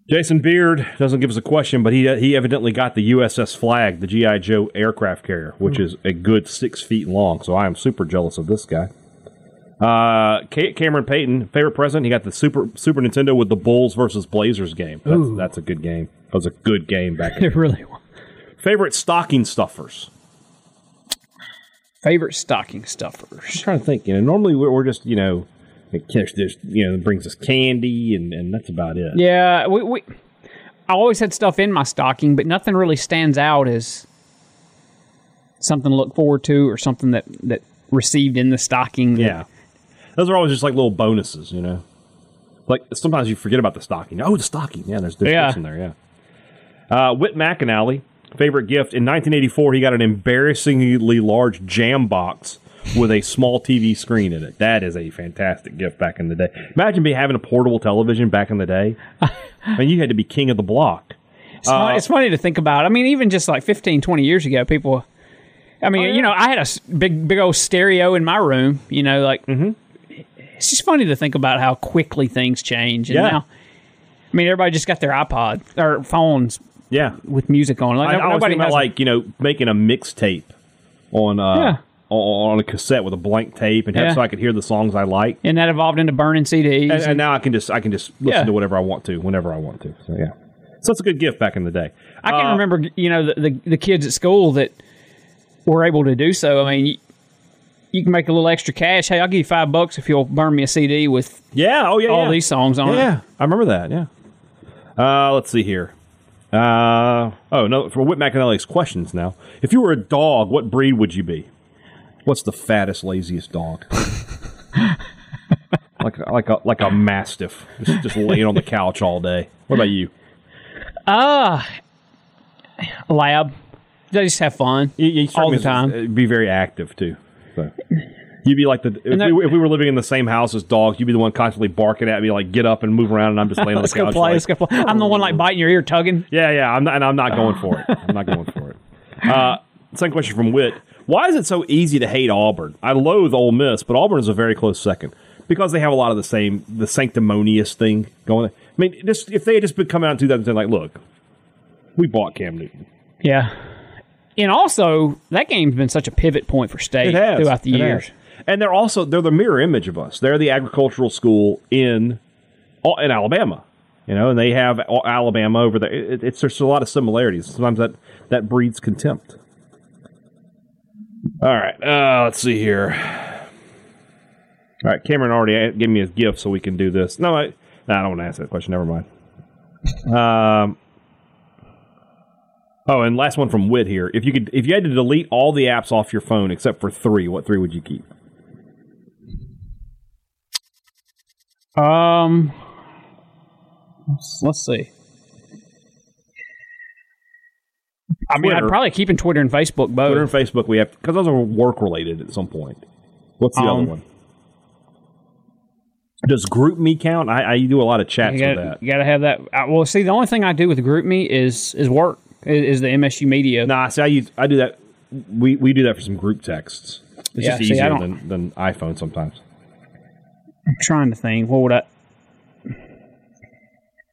[SPEAKER 2] Jason Beard doesn't give us a question, but he he evidently got the USS Flagg, the GI Joe aircraft carrier, which is a good six feet long. So I am super jealous of this guy. Uh, Cameron Payton, favorite present. He got the Super Super Nintendo with the Bulls versus Blazers game. That's, that's a good game. That was a good game back.
[SPEAKER 3] It really was.
[SPEAKER 2] favorite stocking stuffers.
[SPEAKER 3] Favorite stocking stuffers.
[SPEAKER 2] I'm trying to think. You know, normally we're, we're just you know, it catch this you know brings us candy and and that's about it.
[SPEAKER 3] Yeah, we, we I always had stuff in my stocking, but nothing really stands out as something to look forward to or something that that received in the stocking. that-
[SPEAKER 2] Yeah. Those are always just like little bonuses, you know. Like sometimes you forget about the stocking. Oh, the stocking. Yeah, there's there's
[SPEAKER 3] Yeah.
[SPEAKER 2] in there. Yeah. Uh, Whit McAnally, favorite gift in 1984. He got an embarrassingly large jam box with a small TV screen in it. That is a fantastic gift back in the day. Imagine me having a portable television back in the day. I mean, you had to be king of the block.
[SPEAKER 3] It's, funny, it's funny to think about. I mean, even just like 15, 20 years ago, people. I mean, you know, I had a big, big old stereo in my room. You know, like it's just funny to think about how quickly things change. And
[SPEAKER 2] Yeah.
[SPEAKER 3] now, I mean, everybody just got their iPod or phones
[SPEAKER 2] Yeah.
[SPEAKER 3] with music on. Like
[SPEAKER 2] I, I was thinking about like you know making a mixtape on uh
[SPEAKER 3] Yeah.
[SPEAKER 2] on, a cassette with a blank tape and have,
[SPEAKER 3] Yeah.
[SPEAKER 2] so I could hear the songs I like.
[SPEAKER 3] and that evolved into burning CDs.
[SPEAKER 2] And, and now I can just I can just listen
[SPEAKER 3] Yeah.
[SPEAKER 2] to whatever I want to whenever I want to. So yeah, so it's a good gift back in the day.
[SPEAKER 3] I can
[SPEAKER 2] Uh,
[SPEAKER 3] remember, you know, the, the the kids at school that were able to do so. I mean, you can make a little extra cash. Hey, I'll give you five bucks if you'll burn me a CD with
[SPEAKER 2] Yeah. Oh, yeah.
[SPEAKER 3] all
[SPEAKER 2] yeah.
[SPEAKER 3] these songs on
[SPEAKER 2] Yeah,
[SPEAKER 3] it.
[SPEAKER 2] yeah. I remember that. Yeah. Uh, let's see here. Uh, oh, no. For Whit McAnally's questions now. If you were a dog, what breed would you be? What's the fattest, laziest dog? like, a- like a like a mastiff, just, just laying on the couch all day. What about you?
[SPEAKER 3] Ah, lab. They just have fun
[SPEAKER 2] You, you
[SPEAKER 3] all the time.
[SPEAKER 2] uh, Be very active too. You'd be like the if,
[SPEAKER 3] that-
[SPEAKER 2] we, if we were living in the same house as dogs, you'd be the one constantly barking at me, like get up and move around, and I'm just laying on the
[SPEAKER 3] Let's
[SPEAKER 2] couch.
[SPEAKER 3] go play.
[SPEAKER 2] like,
[SPEAKER 3] Let's go play. I'm the one like biting your ear, tugging.
[SPEAKER 2] Yeah, yeah, I'm not, and I'm not going for it. I'm not going for it. Uh, second question from Wit: Why is it so easy to hate Auburn? I loathe Ole Miss, but Auburn is a very close second because they have a lot of the same, the sanctimonious thing going. I mean, just if they had just been coming out in 2010, like, look, we bought Cam Newton.
[SPEAKER 3] Yeah. And also, that game's been such a pivot point for state throughout the
[SPEAKER 2] It
[SPEAKER 3] years.
[SPEAKER 2] has. and they're also they're the mirror image of us. They're the agricultural school in in Alabama, you know, and they have Alabama over there. It, it's there's a lot of similarities. Sometimes that that breeds contempt. All right, uh, let's see here. All right, Cameron already gave me a gift, so we can do this. No, I, no, I don't want to ask that question. Never mind. Um. Oh, and last one from Wit here. If you could, if you had to delete all the apps off your phone except for three, what three would you keep?
[SPEAKER 3] Um, let's, let's see. I mean,
[SPEAKER 2] Twitter.
[SPEAKER 3] I'd probably keep in Twitter and Facebook both.
[SPEAKER 2] Twitter and Facebook, we have because those are work related at some point. What's the
[SPEAKER 3] Um,
[SPEAKER 2] other one? Does GroupMe count? I, I do a lot of chats
[SPEAKER 3] You
[SPEAKER 2] with that.
[SPEAKER 3] you got to have that. I, well, see, the only thing I do with GroupMe is is work. Is, is the MSU Media.
[SPEAKER 2] Nah, see, I use I do that. We we do that for some group texts. It's
[SPEAKER 3] Yeah,
[SPEAKER 2] just
[SPEAKER 3] see,
[SPEAKER 2] easier than, than iPhone sometimes.
[SPEAKER 3] I'm trying to think. What would I?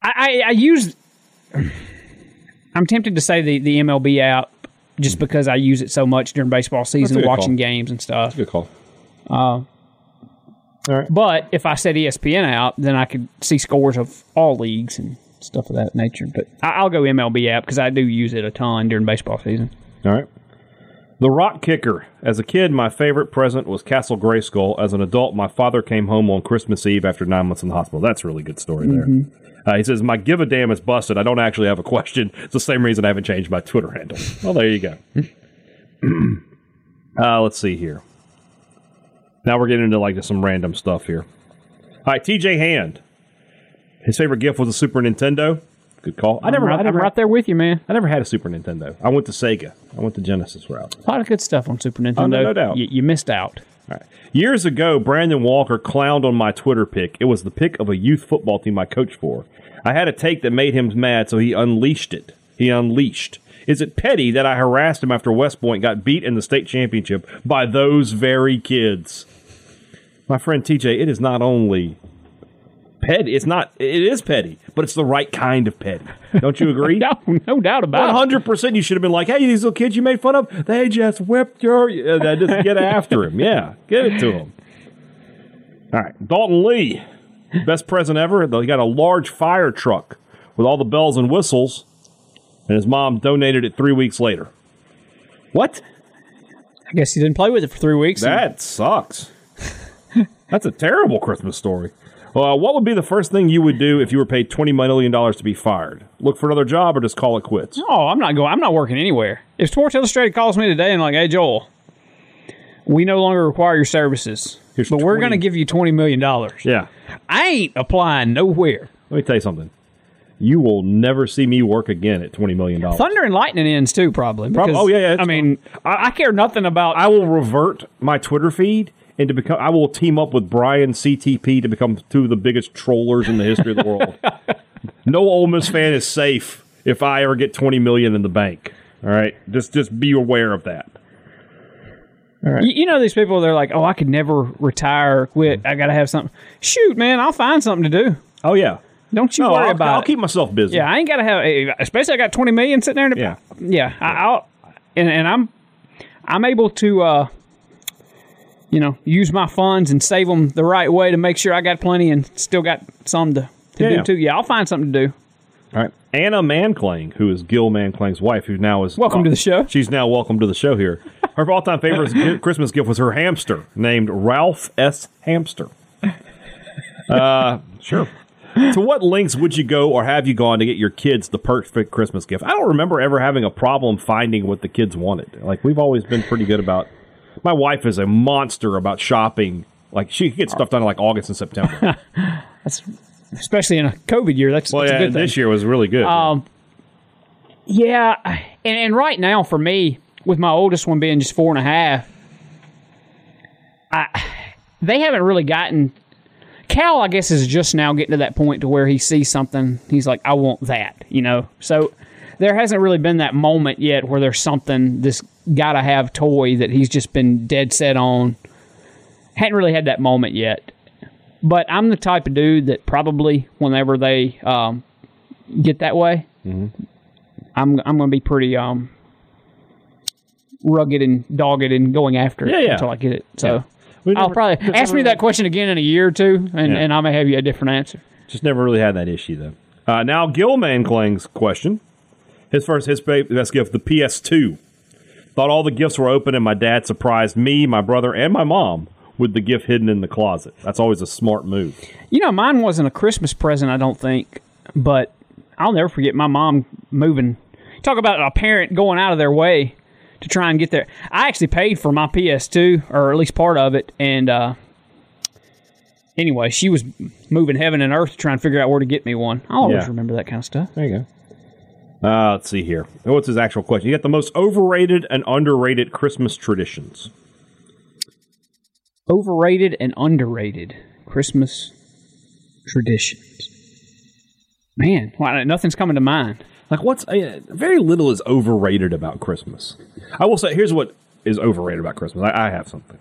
[SPEAKER 3] I, I, I use. I'm tempted to say the, the MLB app just mm-hmm. because I use it so much during baseball season, watching
[SPEAKER 2] call.
[SPEAKER 3] games and stuff.
[SPEAKER 2] Good call.
[SPEAKER 3] Uh, all right But if I said ESPN out, then I could see scores of all leagues and stuff of that nature. But I, I'll go MLB app because I do use it a ton during baseball season.
[SPEAKER 2] All right. The Rock Kicker. As a kid, my favorite present was Castle Grayskull. As an adult, my father came home on Christmas Eve after nine months in the hospital. That's a really good story there. Uh, he says, My give a damn is busted. I don't actually have a question. It's the same reason I haven't changed my Twitter handle. Well, there you go. uh, let's see here. Now we're getting into like just some random stuff here. All right, TJ Hand. His favorite gift was a Super Nintendo. Good call. I never,
[SPEAKER 3] I'm,
[SPEAKER 2] I
[SPEAKER 3] right,
[SPEAKER 2] never,
[SPEAKER 3] I'm right there with you, man.
[SPEAKER 2] I never had a Super Nintendo. I went to Sega. I went the Genesis route.
[SPEAKER 3] A lot of good stuff on Super Nintendo.
[SPEAKER 2] Oh, no doubt.
[SPEAKER 3] You, you missed out.
[SPEAKER 2] All right. Years ago, Brandon Walker clowned on my Twitter pic. It was the pic of a youth football team I coached for. I had a take that made him mad, so he unleashed it. He unleashed. Is it petty that I harassed him after West Point got beat in the state championship by those very kids? My friend TJ, it is not only petty. It's not. It is petty, but it's the right kind of petty. Don't you agree?
[SPEAKER 3] No, no doubt about
[SPEAKER 2] One
[SPEAKER 3] it.
[SPEAKER 2] hundred percent. You should have been like, "Hey, these little kids you made fun of, they just whipped your." Uh, that- just get after him. Yeah, get it to him. All right, Dalton Lee, best present ever. Though he got a large fire truck with all the bells and whistles, and his mom donated it three weeks later. What?
[SPEAKER 3] I guess he didn't play with it for three weeks. and-
[SPEAKER 2] That sucks. That's a terrible Christmas story. Well, what would be the first thing you would do if you were paid twenty million dollars to be fired? Look for another job or just call it quits?
[SPEAKER 3] Oh, I'm not going. I'm not working anywhere. If Sports Illustrated calls me today and like, hey Joel, we no longer require your services,
[SPEAKER 2] Here's
[SPEAKER 3] but we're going to give you twenty million dollars.
[SPEAKER 2] Yeah.
[SPEAKER 3] I ain't applying nowhere.
[SPEAKER 2] Let me tell you something. You will never see me work again at twenty million dollars.
[SPEAKER 3] Thunder and lightning ends too, probably.
[SPEAKER 2] Prob-
[SPEAKER 3] because,
[SPEAKER 2] oh, yeah, yeah,
[SPEAKER 3] I mean, I, I care nothing about.
[SPEAKER 2] I will revert my Twitter feed and to become. I will team up with Brian CTP to become two of the biggest trollers in the history of the world. no Ole Miss fan is safe if I ever get twenty million in the bank. All right, just just be aware of that.
[SPEAKER 3] you, you know these people. They're like, oh, I could never retire or quit. I got to have something. Shoot, man, I'll find something to do.
[SPEAKER 2] Oh yeah.
[SPEAKER 3] Don't you
[SPEAKER 2] No,
[SPEAKER 3] worry
[SPEAKER 2] I'll,
[SPEAKER 3] about
[SPEAKER 2] I'll
[SPEAKER 3] it.
[SPEAKER 2] keep myself busy.
[SPEAKER 3] Yeah, I ain't got to have. eh, Especially, I got twenty million sitting there. In the,
[SPEAKER 2] Yeah.
[SPEAKER 3] yeah. I, I'll and, and I'm I'm able to, uh, you know, use my funds and save them the right way to make sure I got plenty and still got some to, to
[SPEAKER 2] Yeah,
[SPEAKER 3] do too. Yeah, I'll find something to do.
[SPEAKER 2] All right. Anna Manclang, who is Gil Manclang's wife, who now is
[SPEAKER 3] Welcome to the show.
[SPEAKER 2] She's now welcome to the show here. Her all-time favorite Christmas gift was her hamster named Ralph S. Hamster. Uh, sure. To what lengths would you go or have you gone to get your kids the perfect Christmas gift? I don't remember ever having a problem finding what the kids wanted. Like we've always been pretty good about. My wife is a monster about shopping. Like she gets stuff done in like August and September.
[SPEAKER 3] That's especially in a COVID year. That's,
[SPEAKER 2] well,
[SPEAKER 3] that's
[SPEAKER 2] yeah,
[SPEAKER 3] a good thing.
[SPEAKER 2] this year was really good.
[SPEAKER 3] Um, yeah, and, and right now for me, with my oldest one being just four and a half, I they haven't really gotten. Cal, I guess, is just now getting to that point to where he sees something, he's like, "I want that," you know. So there hasn't really been that moment yet where there's something this gotta have toy that he's just been dead set on. Hadn't really had that moment yet. But I'm the type of dude that probably whenever they um, get that way, I'm I'm going to be pretty um rugged and dogged and going after it
[SPEAKER 2] Yeah, yeah.
[SPEAKER 3] until I get it. So
[SPEAKER 2] We
[SPEAKER 3] I'll probably ask me
[SPEAKER 2] never-
[SPEAKER 3] that question again in a year or two, and,
[SPEAKER 2] Yeah.
[SPEAKER 3] and I may have you a different answer.
[SPEAKER 2] Just never really had that issue though. Uh, now Gil Manclang's question. His first his best gift, the PS2. Thought all the gifts were open, and my dad surprised me, my brother, and my mom with the gift hidden in the closet. That's always a smart move.
[SPEAKER 3] You know, mine wasn't a Christmas present, I don't think, but I'll never forget my mom moving. Talk about a parent going out of their way to try and get there. I actually paid for my PS2, or at least part of it, and uh, anyway, she was moving heaven and earth to try and figure out where to get me one. I always
[SPEAKER 2] Yeah.
[SPEAKER 3] remember that kind of stuff.
[SPEAKER 2] There you go. Uh, let's see here. What's his actual question? You got the most overrated and underrated Christmas traditions.
[SPEAKER 3] Overrated and underrated Christmas traditions. Man, why, nothing's coming to mind.
[SPEAKER 2] Like, what's uh, very little is overrated about Christmas. I will say, here's what is overrated about Christmas. I, I have something.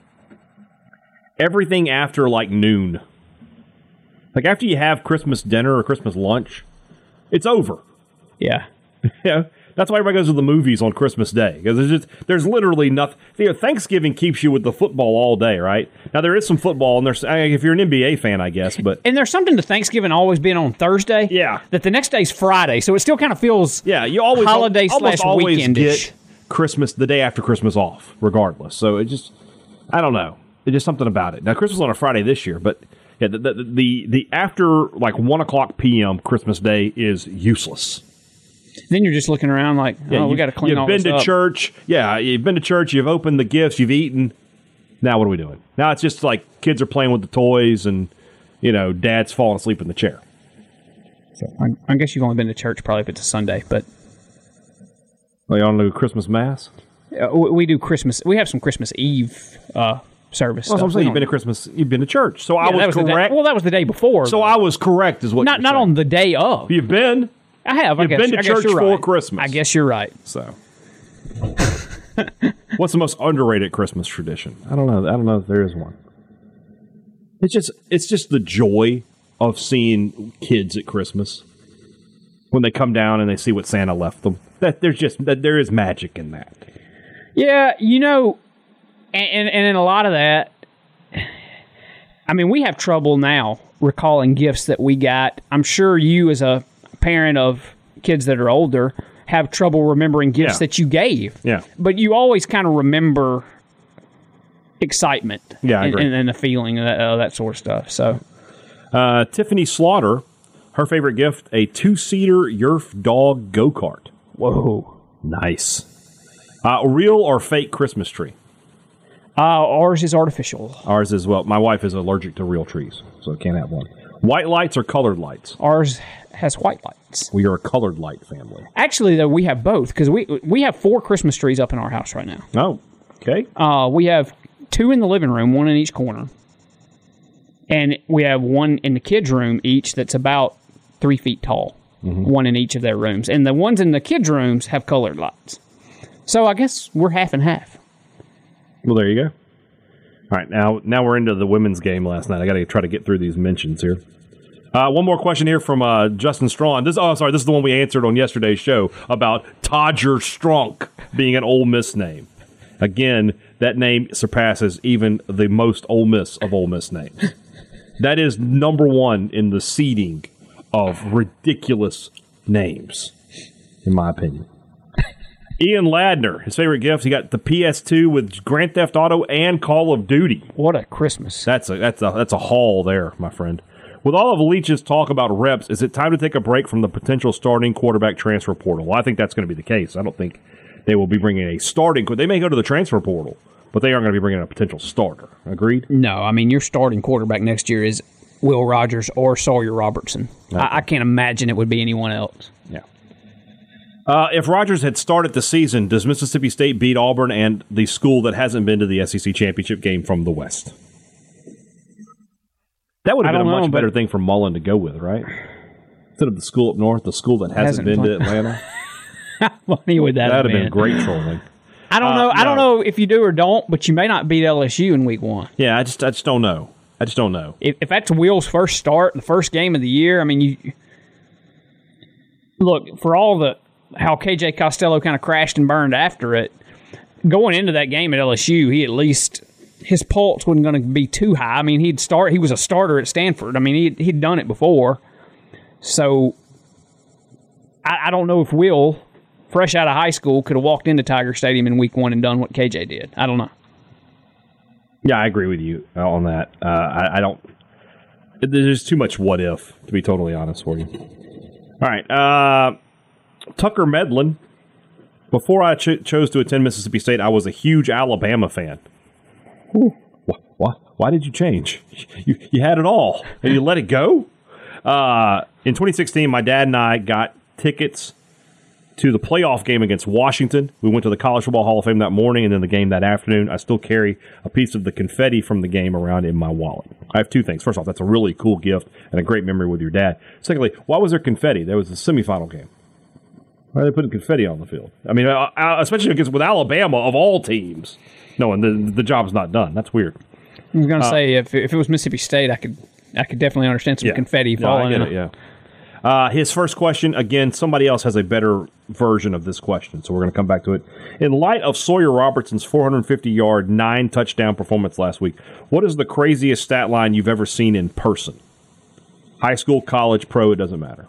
[SPEAKER 2] Everything after like noon, like after you have Christmas dinner or Christmas lunch, it's over.
[SPEAKER 3] Yeah.
[SPEAKER 2] Yeah, that's why everybody goes to the movies on Christmas Day because there's just there's literally nothing. You know, Thanksgiving keeps you with the football all day, right? Now there is some football, and there's I mean, if you're an NBA fan, I guess, but
[SPEAKER 3] And there's something to Thanksgiving always being on Thursday.
[SPEAKER 2] Yeah.
[SPEAKER 3] That the next day's Friday, so it still kind of feels
[SPEAKER 2] Yeah, you always
[SPEAKER 3] Holiday slash
[SPEAKER 2] always get Christmas the day after Christmas off, regardless. So it just, I don't know, it's just something about it. Now Christmas on a Friday this year, but yeah, the the the, the after like one o'clock p.m. Christmas Day is useless.
[SPEAKER 3] Then you're just looking around like, oh, we
[SPEAKER 2] you've-
[SPEAKER 3] got to clean
[SPEAKER 2] You've
[SPEAKER 3] all
[SPEAKER 2] been to
[SPEAKER 3] up.
[SPEAKER 2] church, yeah. You've been to church. You've opened the gifts. You've eaten. Now what are we doing? Now it's just like kids are playing with the toys, and you know, dad's falling asleep in the chair.
[SPEAKER 3] So I, I guess you've only been to church probably if it's a Sunday, but
[SPEAKER 2] Well, you want to do Christmas mass?
[SPEAKER 3] uh, we, we do Christmas. We have some Christmas Eve uh, service.
[SPEAKER 2] Well. I'm saying you've been to Christmas. You've been to church, so I
[SPEAKER 3] Yeah, that
[SPEAKER 2] was
[SPEAKER 3] day-
[SPEAKER 2] correct.
[SPEAKER 3] well, that was the day before.
[SPEAKER 2] so I was correct, is what
[SPEAKER 3] not not
[SPEAKER 2] saying.
[SPEAKER 3] on the day of.
[SPEAKER 2] You've been
[SPEAKER 3] I have. I
[SPEAKER 2] You've
[SPEAKER 3] guess,
[SPEAKER 2] been to
[SPEAKER 3] I guess
[SPEAKER 2] church
[SPEAKER 3] you're
[SPEAKER 2] for
[SPEAKER 3] right.
[SPEAKER 2] Christmas.
[SPEAKER 3] I guess you're right.
[SPEAKER 2] so. What's the most underrated Christmas tradition? I don't know. I don't know if there is one. It's just it's just the joy of seeing kids at Christmas when they come down and they see what Santa left them. That there's just that there is magic in that.
[SPEAKER 3] Yeah, you know, and, and, and in a lot of that, I mean, we have trouble now recalling gifts that we got. I'm sure you, as a parent of kids that are older, have trouble remembering gifts
[SPEAKER 2] Yeah.
[SPEAKER 3] that you gave.
[SPEAKER 2] Yeah.
[SPEAKER 3] But you always kind of remember excitement
[SPEAKER 2] Yeah,
[SPEAKER 3] and, and, and the feeling of that, uh, that sort of stuff. So,
[SPEAKER 2] Uh, Tiffany Slaughter, her favorite gift, a two seater Yerf dog go kart.
[SPEAKER 3] whoa.
[SPEAKER 2] Nice. Uh, real or fake Christmas tree?
[SPEAKER 3] Uh, ours is artificial.
[SPEAKER 2] Ours is well. My wife is allergic to real trees, so I can't have one. White lights or colored lights?
[SPEAKER 3] Ours has white lights.
[SPEAKER 2] We are a colored light family.
[SPEAKER 3] Actually, though, we have both because we we have four Christmas trees up in our house right now.
[SPEAKER 2] Oh, okay.
[SPEAKER 3] Uh, we have two in the living room, one in each corner, and we have one in the kids' room each that's about three feet tall. One in each of their rooms, and the ones in the kids' rooms have colored lights. So I guess we're half and half.
[SPEAKER 2] Well, there you go. All right, now now we're into the women's game last night. I got to try to get through these mentions here. Uh, one more question here from uh, Justin Strong. This, oh, sorry, this is the one we answered on yesterday's show about Todger Strunk being an Ole Miss name. Again, that name surpasses even the most Ole Miss of Ole Miss names. That is number one in the seeding of ridiculous names, in my opinion. Ian Ladner, his favorite gift, he got the PS2 with Grand Theft Auto and Call of Duty.
[SPEAKER 3] What a Christmas!
[SPEAKER 2] That's a that's a that's a haul there, my friend. With all of Leach's talk about reps, is it time to take a break from the potential starting quarterback transfer portal? Well, I think that's going to be the case. I don't think they will be bringing a starting. They may go to the transfer portal, but they aren't going to be bringing a potential starter. Agreed.
[SPEAKER 3] No, I mean your starting quarterback next year is Will Rogers or Sawyer Robertson. I, I can't imagine it would be anyone else.
[SPEAKER 2] Yeah. Uh, if Rogers had started the season, does Mississippi State beat Auburn and the school that hasn't been to the SEC championship game from the West? That would have
[SPEAKER 3] I
[SPEAKER 2] been a much
[SPEAKER 3] know,
[SPEAKER 2] better thing for Mullen to go with, right? Instead of the school up north, the school that hasn't,
[SPEAKER 3] Hasn't
[SPEAKER 2] been to
[SPEAKER 3] played.
[SPEAKER 2] Atlanta.
[SPEAKER 3] Funny would that
[SPEAKER 2] That'd
[SPEAKER 3] have
[SPEAKER 2] have been great trolling.
[SPEAKER 3] I don't
[SPEAKER 2] Uh,
[SPEAKER 3] know. I don't know if you do or don't, but you may not beat LSU in week one.
[SPEAKER 2] Yeah, I just I just don't know. I just don't know.
[SPEAKER 3] If, if that's Will's first start, the first game of the year, I mean, you look for all the how KJ Costello kind of crashed and burned after it. Going into that game at LSU, he at least his pulse wasn't going to be too high. I mean, he'd start. He was a starter at Stanford. I mean, he'd, he'd done it before. So I, I don't know if Will, fresh out of high school, could have walked into Tiger Stadium in Week One and done what KJ did. I don't know.
[SPEAKER 2] Yeah, I agree with you uh, on that. Uh, I, I don't. There's too much what if, to be totally honest for you. All right, uh, Tucker Medlin. Before I ch- chose to attend Mississippi State, I was a huge Alabama fan. Why, why, why did you change? You, you had it all, and you let it go. Uh, in 2016, my dad and I got tickets to the playoff game against Washington. We went to the College Football Hall of Fame that morning and then the game that afternoon. I still carry a piece of the confetti from the game around in my wallet. I have two things. First off, that's a really cool gift and a great memory with your dad. Secondly, why was there confetti? There was a semifinal game. Why are they putting confetti on the field? I mean, uh, uh, especially against with Alabama of all teams. No, and the the job's not done. That's weird.
[SPEAKER 3] I was going to say if, if it was Mississippi State, I could I could definitely understand some confetti falling. in
[SPEAKER 2] it, yeah. Uh, his first question again. Somebody else has a better version of this question, so we're going to come back to it. In light of Sawyer Robertson's 450 yard, nine touchdown performance last week, what is the craziest stat line you've ever seen in person? High school, college, pro, it doesn't matter.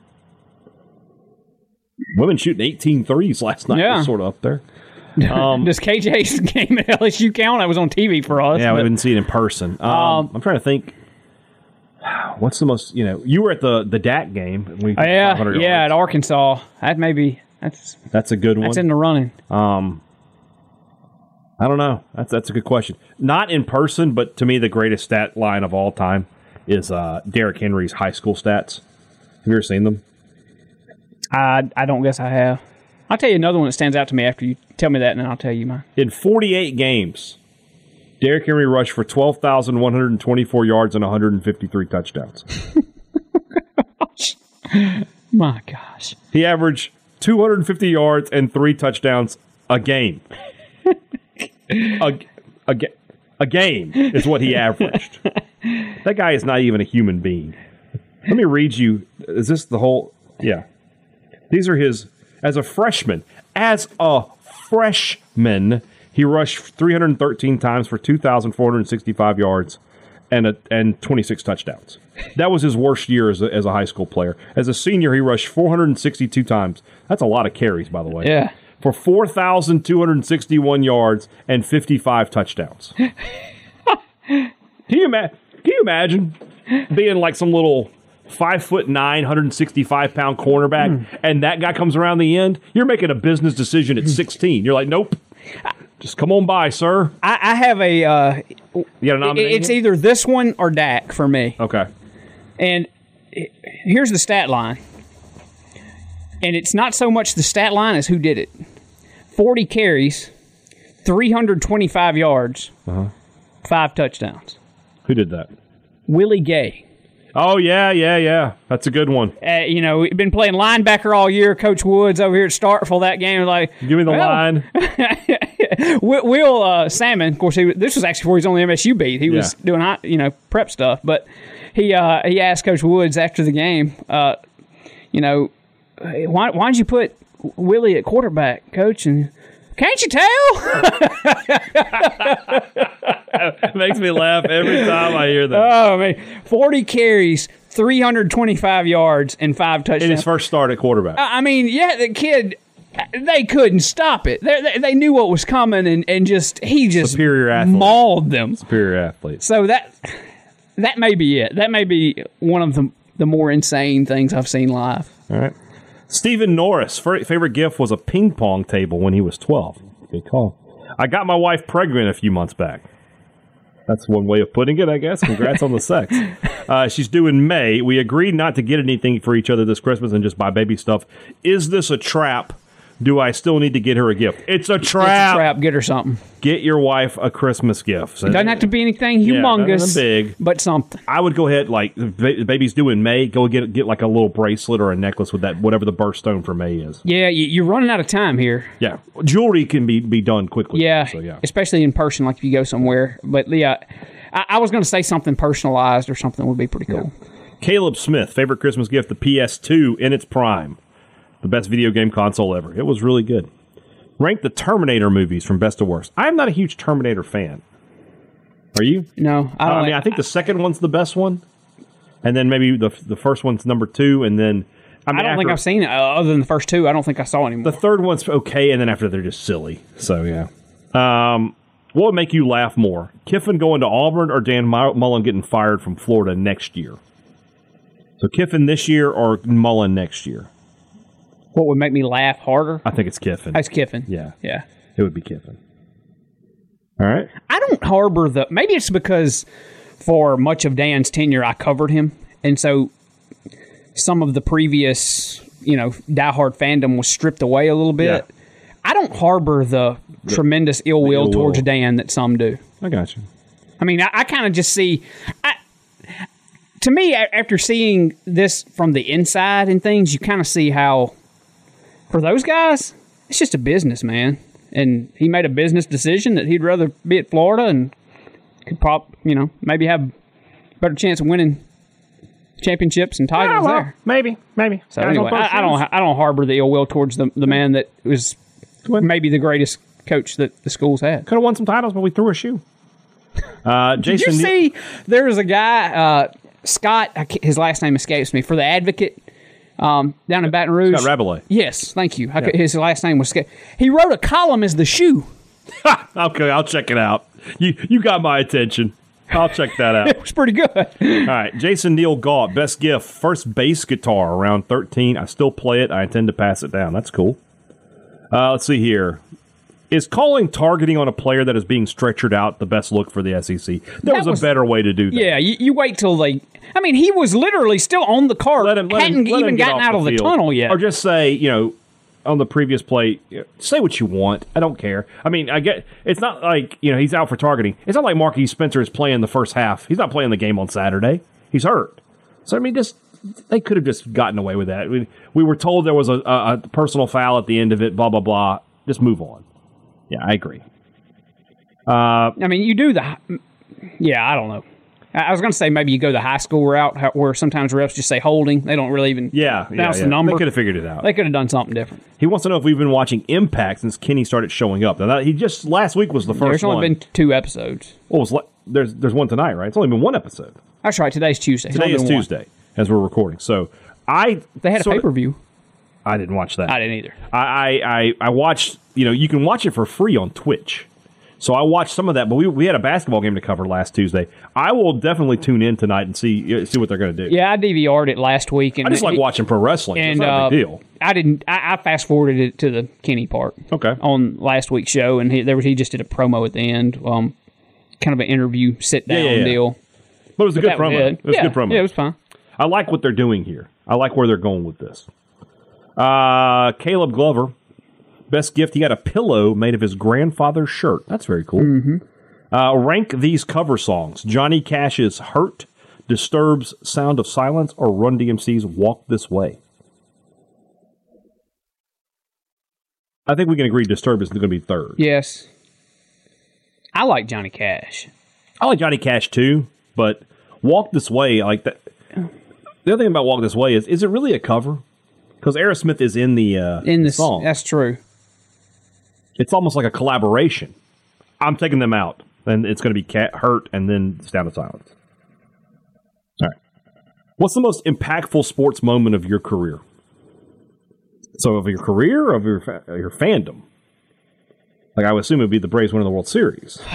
[SPEAKER 2] Women shooting 18 threes last night.
[SPEAKER 3] Yeah.
[SPEAKER 2] was sort of up there.
[SPEAKER 3] Does KJ's game at LSU count? I was on TV for us.
[SPEAKER 2] Yeah,
[SPEAKER 3] but-
[SPEAKER 2] we didn't see it in person. Um, I'm trying to think. What's the most? You know, you were at the the Dak game. and We
[SPEAKER 3] yeah, yeah, at Arkansas. That may be that's
[SPEAKER 2] That's a good one.
[SPEAKER 3] that's in the running.
[SPEAKER 2] Um, I don't know. That's that's a good question. Not in person, but to me, the greatest stat line of all time is uh, Derrick Henry's high school stats. Have you ever seen them?
[SPEAKER 3] I I don't guess I have. I'll tell you another one that stands out to me after you tell me that, and then I'll tell you mine.
[SPEAKER 2] In 48 games, Derrick Henry rushed for 12,124 yards and 153 touchdowns.
[SPEAKER 3] My gosh,
[SPEAKER 2] He averaged 250 yards and three touchdowns a game. a, a, a game is what he averaged. that guy is not even a human being. Let me read you. Is this the whole? Yeah. These are his. As a freshman, as a freshman, he rushed 313 times for 2,465 yards and a, and 26 touchdowns. That was his worst year as a, as a high school player. As a senior, he rushed 462 times. That's a lot of carries, by the way.
[SPEAKER 3] Yeah.
[SPEAKER 2] For 4,261 yards and 55 touchdowns. can you ima- Can you imagine being like some little five foot nine, 165 pound cornerback, and that guy comes around the end? You're making a business decision at 16. You're like, nope. Just come on by, sir.
[SPEAKER 3] I, I have a. Uh,
[SPEAKER 2] You got a
[SPEAKER 3] it- it's either this one or Dak for me.
[SPEAKER 2] okay.
[SPEAKER 3] And here's the stat line. And it's not so much the stat line as who did it. 40 carries, 325 yards, five touchdowns.
[SPEAKER 2] Who did that?
[SPEAKER 3] Willie Gay.
[SPEAKER 2] Oh yeah, yeah, yeah. That's a good one.
[SPEAKER 3] Uh, you know, we've been playing linebacker all year. Coach Woods over here at Starkville that game. Like,
[SPEAKER 2] Give me the
[SPEAKER 3] well,
[SPEAKER 2] line.
[SPEAKER 3] Will, uh, Sammon, of course, he, this was actually before he was on the MSU beat. He was
[SPEAKER 2] Yeah.
[SPEAKER 3] doing you know prep stuff, but he uh, he asked Coach Woods after the game, uh, you know, why why did you put Willie at quarterback, Coach? And can't you tell?
[SPEAKER 2] Makes me laugh every time I hear that.
[SPEAKER 3] oh man, forty carries, three hundred twenty five yards, and five touchdowns In
[SPEAKER 2] his first start at quarterback.
[SPEAKER 3] I mean, yeah, the kid. they couldn't stop it. They, they, they knew what was coming, and, and just he just
[SPEAKER 2] Superior athlete.
[SPEAKER 3] mauled them.
[SPEAKER 2] Superior athletes.
[SPEAKER 3] So that that may be it. That may be one of the the more insane things I've seen live.
[SPEAKER 2] All right. Stephen Norris, favorite gift was a ping pong table when he was 12. Good call. I got my wife pregnant a few months back. That's one way of putting it, I guess. Congrats on the sex. Uh, she's due in May. We agreed not to get anything for each other this Christmas and just buy baby stuff. Is this a trap? Do I still need to get her a gift? It's a trap.
[SPEAKER 3] It's a trap. Get her something.
[SPEAKER 2] Get your wife a Christmas gift.
[SPEAKER 3] Doesn't have to be anything humongous,
[SPEAKER 2] nothing big.
[SPEAKER 3] but something.
[SPEAKER 2] I would go ahead, like the baby's due in May. Go get get like a little bracelet or a necklace with that whatever the birthstone for May is.
[SPEAKER 3] Yeah, you, you're running out of time here.
[SPEAKER 2] Yeah, jewelry can be be done quickly.
[SPEAKER 3] Yeah,
[SPEAKER 2] so yeah.
[SPEAKER 3] especially in person, like if you go somewhere. But yeah, I, I was going to say something personalized or something would be pretty cool.
[SPEAKER 2] Caleb Smith, favorite Christmas gift, the PS2 in its prime, the best video game console ever. It was really good. Rank the Terminator movies from best to worst. I'm not a huge Terminator fan. Are you?
[SPEAKER 3] No, I
[SPEAKER 2] I, mean, I think the second one's the best one, and then maybe the the first one's number two, and then I, mean,
[SPEAKER 3] I don't think I've seen it uh, other than the first two. I don't think I saw anymore.
[SPEAKER 2] The third one's okay, and then after they're just silly. So yeah. Um, what would make you laugh more? Kiffin going to Auburn or Dan Mullen getting fired from Florida next year? So Kiffin this year or Mullen next year?
[SPEAKER 3] What would make me laugh harder?
[SPEAKER 2] I think it's Kiffin.
[SPEAKER 3] It's Kiffin.
[SPEAKER 2] yeah,
[SPEAKER 3] yeah.
[SPEAKER 2] it would be Kiffin. All right.
[SPEAKER 3] I don't harbor the. Maybe it's because for much of Dan's tenure, I covered him, and so some of the previous, you know, diehard fandom was stripped away a little bit.
[SPEAKER 2] Yeah.
[SPEAKER 3] I don't harbor the, tremendous ill will
[SPEAKER 2] ill
[SPEAKER 3] towards
[SPEAKER 2] will.
[SPEAKER 3] Dan that some do.
[SPEAKER 2] I got you.
[SPEAKER 3] I mean, I, I kind of just see. I, to me, after seeing this from the inside and things, you kind of see how, for those guys, it's just a business, man. And he made a business decision that he'd rather be at Florida and could pop, you know, maybe have a better chance of winning championships and titles there.
[SPEAKER 2] maybe, maybe.
[SPEAKER 3] So anyway, I, I don't, I don't harbor the ill will towards the the man that was maybe the greatest coach that the school's had.
[SPEAKER 2] Could have won some titles, but we threw a shoe. Uh,
[SPEAKER 3] Did you see there was a guy, uh, Scott, his last name escapes me, for the Advocate um, down in Baton Rouge.
[SPEAKER 2] Scott Rabalais.
[SPEAKER 3] Yes, thank you. I could- his last name was Scott. He wrote a column as the shoe.
[SPEAKER 2] okay, I'll check it out. You you got my attention. I'll check that out.
[SPEAKER 3] It was pretty good.
[SPEAKER 2] All right, Jason Neal Galt, best gift, first bass guitar around 13. I still play it. I intend to pass it down. That's cool. Uh, let's see here. Is calling targeting on a player that is being stretchered out the best look for the SEC? There
[SPEAKER 3] That
[SPEAKER 2] was,
[SPEAKER 3] was-
[SPEAKER 2] a better way to do that.
[SPEAKER 3] yeah, you, you wait till they. I mean, he was literally still on the cart.
[SPEAKER 2] Let him, let
[SPEAKER 3] hadn't
[SPEAKER 2] him
[SPEAKER 3] even gotten out of the tunnel yet.
[SPEAKER 2] Or just say, you know, on the previous play, say what you want. I don't care. I mean, I get it's not like, you know, he's out for targeting. It's not like Marquiss Spencer is playing the first half. He's not playing the game on Saturday. He's hurt. So, I mean, just they could have just gotten away with that. We, we were told there was a, a, a personal foul at the end of it, blah, blah, blah. Just move on. Yeah, I agree.
[SPEAKER 3] Uh, I mean, you do the. Yeah, I don't know. I was going to say maybe you go the high school route where sometimes refs just say holding. They don't really even
[SPEAKER 2] Yeah, yeah, yeah.
[SPEAKER 3] the number.
[SPEAKER 2] They could have figured it out.
[SPEAKER 3] They could have done something different.
[SPEAKER 2] he wants to know if we've been watching Impact since Kenny started showing up. Now, that, he just last week was the first
[SPEAKER 3] There's only
[SPEAKER 2] one.
[SPEAKER 3] been two episodes.
[SPEAKER 2] What was there's there's one tonight, right? It's only been one episode.
[SPEAKER 3] That's right. Today's Tuesday.
[SPEAKER 2] Today is
[SPEAKER 3] been one.
[SPEAKER 2] Tuesday as we're recording. So I
[SPEAKER 3] They had a pay per view.
[SPEAKER 2] I didn't watch that.
[SPEAKER 3] I didn't either.
[SPEAKER 2] I, I I I watched. You know, you can watch it for free on Twitch. So I watched some of that, but we, we had a basketball game to cover last Tuesday. I will definitely tune in tonight and see see what they're going to do.
[SPEAKER 3] Yeah, I DVR'd it last week, and
[SPEAKER 2] I just like watching pro wrestling.
[SPEAKER 3] And
[SPEAKER 2] it's not a
[SPEAKER 3] uh,
[SPEAKER 2] big deal.
[SPEAKER 3] I didn't. I, I fast forwarded it to the Kenny part.
[SPEAKER 2] Okay.
[SPEAKER 3] On last week's show, and he, there was he just did a promo at the end, um, kind of an interview sit down
[SPEAKER 2] Yeah, yeah, yeah.
[SPEAKER 3] deal.
[SPEAKER 2] But it was a good
[SPEAKER 3] That was
[SPEAKER 2] promo.
[SPEAKER 3] it.
[SPEAKER 2] It was
[SPEAKER 3] yeah,
[SPEAKER 2] a good promo.
[SPEAKER 3] Yeah, it was fine.
[SPEAKER 2] I like what they're doing here. I like where they're going with this. Uh, Caleb Glover, best gift. He got a pillow made of his grandfather's shirt. That's very cool. Mm-hmm. Uh, rank these cover songs: Johnny Cash's "Hurt," Disturbs "Sound of Silence," or Run DMC's "Walk This Way." I think we can agree Disturbed is going to be third.
[SPEAKER 3] Yes. I like Johnny Cash.
[SPEAKER 2] I like Johnny Cash too, but Walk This Way, like that. The other thing about Walk This Way is, is it really a cover? Because Aerosmith is in the uh,
[SPEAKER 3] In
[SPEAKER 2] the song.
[SPEAKER 3] that's true.
[SPEAKER 2] It's almost like a collaboration. I'm taking them out, and it's going to be Cat Hurt and then Sound of Silence. All right. What's the most impactful sports moment of your career? So of your career or of your fa- your fandom? Like I would assume it would be the Braves winning the World Series.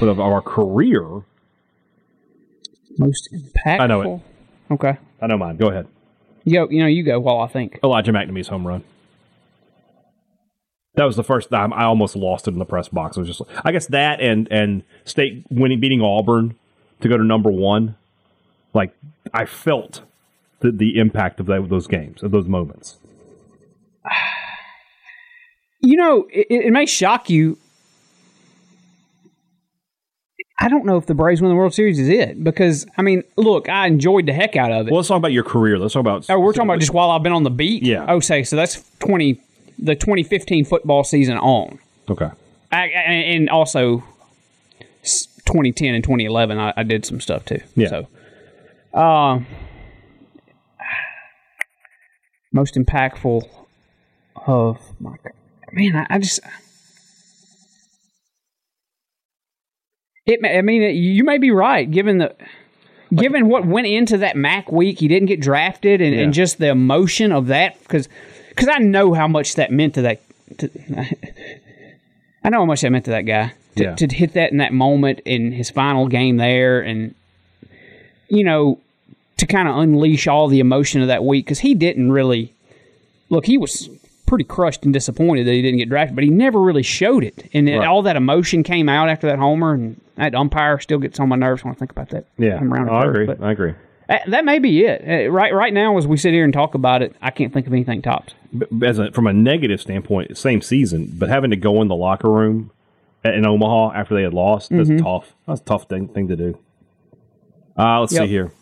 [SPEAKER 2] But of our career,
[SPEAKER 3] Most impactful.
[SPEAKER 2] I know it.
[SPEAKER 3] Okay.
[SPEAKER 2] I know mine. Go ahead.
[SPEAKER 3] Go, you know, you go while I think.
[SPEAKER 2] Elijah MacNamee's home run. That was the first time I almost lost it in the press box. It was just, I guess that and and state winning, beating Auburn to go to number one. Like I felt the the impact of that, those games, of those moments.
[SPEAKER 3] You know, it, it may shock you. I don't know if the Braves win the World Series is it because I mean, look, I enjoyed the heck out of it.
[SPEAKER 2] Well, let's talk about your career. Let's talk about.
[SPEAKER 3] oh, we're talking about just while I've been on the beat.
[SPEAKER 2] Yeah.
[SPEAKER 3] Oh, say so that's twenty the twenty fifteen football season on,
[SPEAKER 2] okay.
[SPEAKER 3] I, and also twenty ten and twenty eleven. I, I did some stuff too.
[SPEAKER 2] Yeah.
[SPEAKER 3] So, um, most impactful of my man. I, I just. It, may- I mean, you may be right. Given the, given what went into that Mac week, he didn't get drafted, and,
[SPEAKER 2] Yeah.
[SPEAKER 3] and just the emotion of that, because because I know how much that meant to that. To, I know how much that meant to that guy to,
[SPEAKER 2] Yeah.
[SPEAKER 3] to hit that in that moment in his final game there, and you know, to kind of unleash all the emotion of that week because he didn't really look. He was pretty crushed and disappointed that he didn't get drafted, but he never really showed it, and it- all that emotion came out after that homer, and that umpire still gets on my nerves when I think about that.
[SPEAKER 2] Yeah,
[SPEAKER 3] come around
[SPEAKER 2] Oh, I agree. I agree.
[SPEAKER 3] uh, that may be it. Uh, right, right now, as we sit here and talk about it, I can't think of anything tops.
[SPEAKER 2] As a, from a negative standpoint, same season, but having to go in the locker room in Omaha after they had lost, that's tough. That's a tough thing, thing to do. Uh, let's
[SPEAKER 3] Yep.
[SPEAKER 2] see here.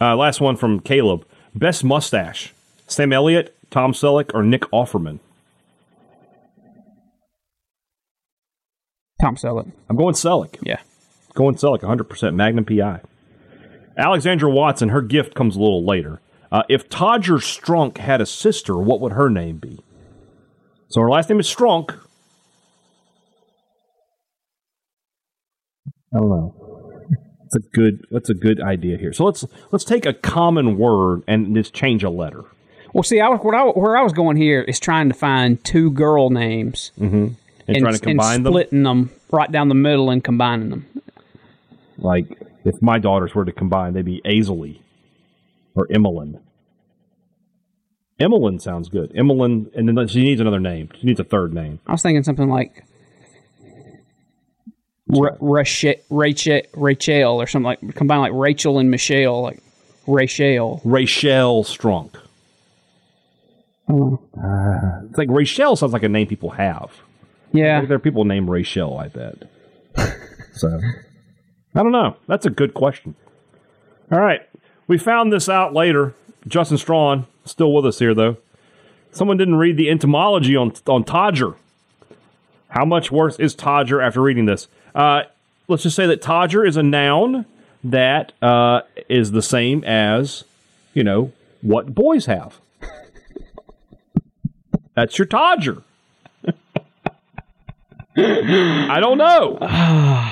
[SPEAKER 2] Uh, last one from Caleb. Best mustache: Sam Elliott, Tom Selleck, or Nick Offerman?
[SPEAKER 3] Tom Selleck.
[SPEAKER 2] I'm going Selleck.
[SPEAKER 3] Yeah.
[SPEAKER 2] Going like 100%. Magnum PI. Alexandra Watson, her gift comes a little later. Uh, if Todger Strunk had a sister, what would her name be? So her last name is Strunk. I don't know. That's a good. That's a good idea here. So let's let's take a common word and just change a letter.
[SPEAKER 3] Well, see, I what I, where I was going here is trying to find two girl names
[SPEAKER 2] and, trying to combine
[SPEAKER 3] and
[SPEAKER 2] them.
[SPEAKER 3] splitting them right down the middle and combining them.
[SPEAKER 2] Like if my daughters were to combine, they'd be Azalee or Emmeline. Emmeline sounds good. Emmeline, and then she needs another name. She needs a third name.
[SPEAKER 3] I was thinking something like Ra- Rachel, Rachel, Rachel, or something like combine like Rachel and Michelle, like Rachel.
[SPEAKER 2] Rachel Strunk. Uh, it's like Rachel sounds like a name people have.
[SPEAKER 3] Yeah,
[SPEAKER 2] There are people named Rachel, I bet. so, I don't know. That's a good question. All right. We found this out later. Justin Strawn, still with us here, though. Someone didn't read the entomology on, on Todger. How much worse is Todger after reading this? Uh, let's just say that Todger is a noun that uh, is the same as, you know, what boys have. That's your Todger. I don't know.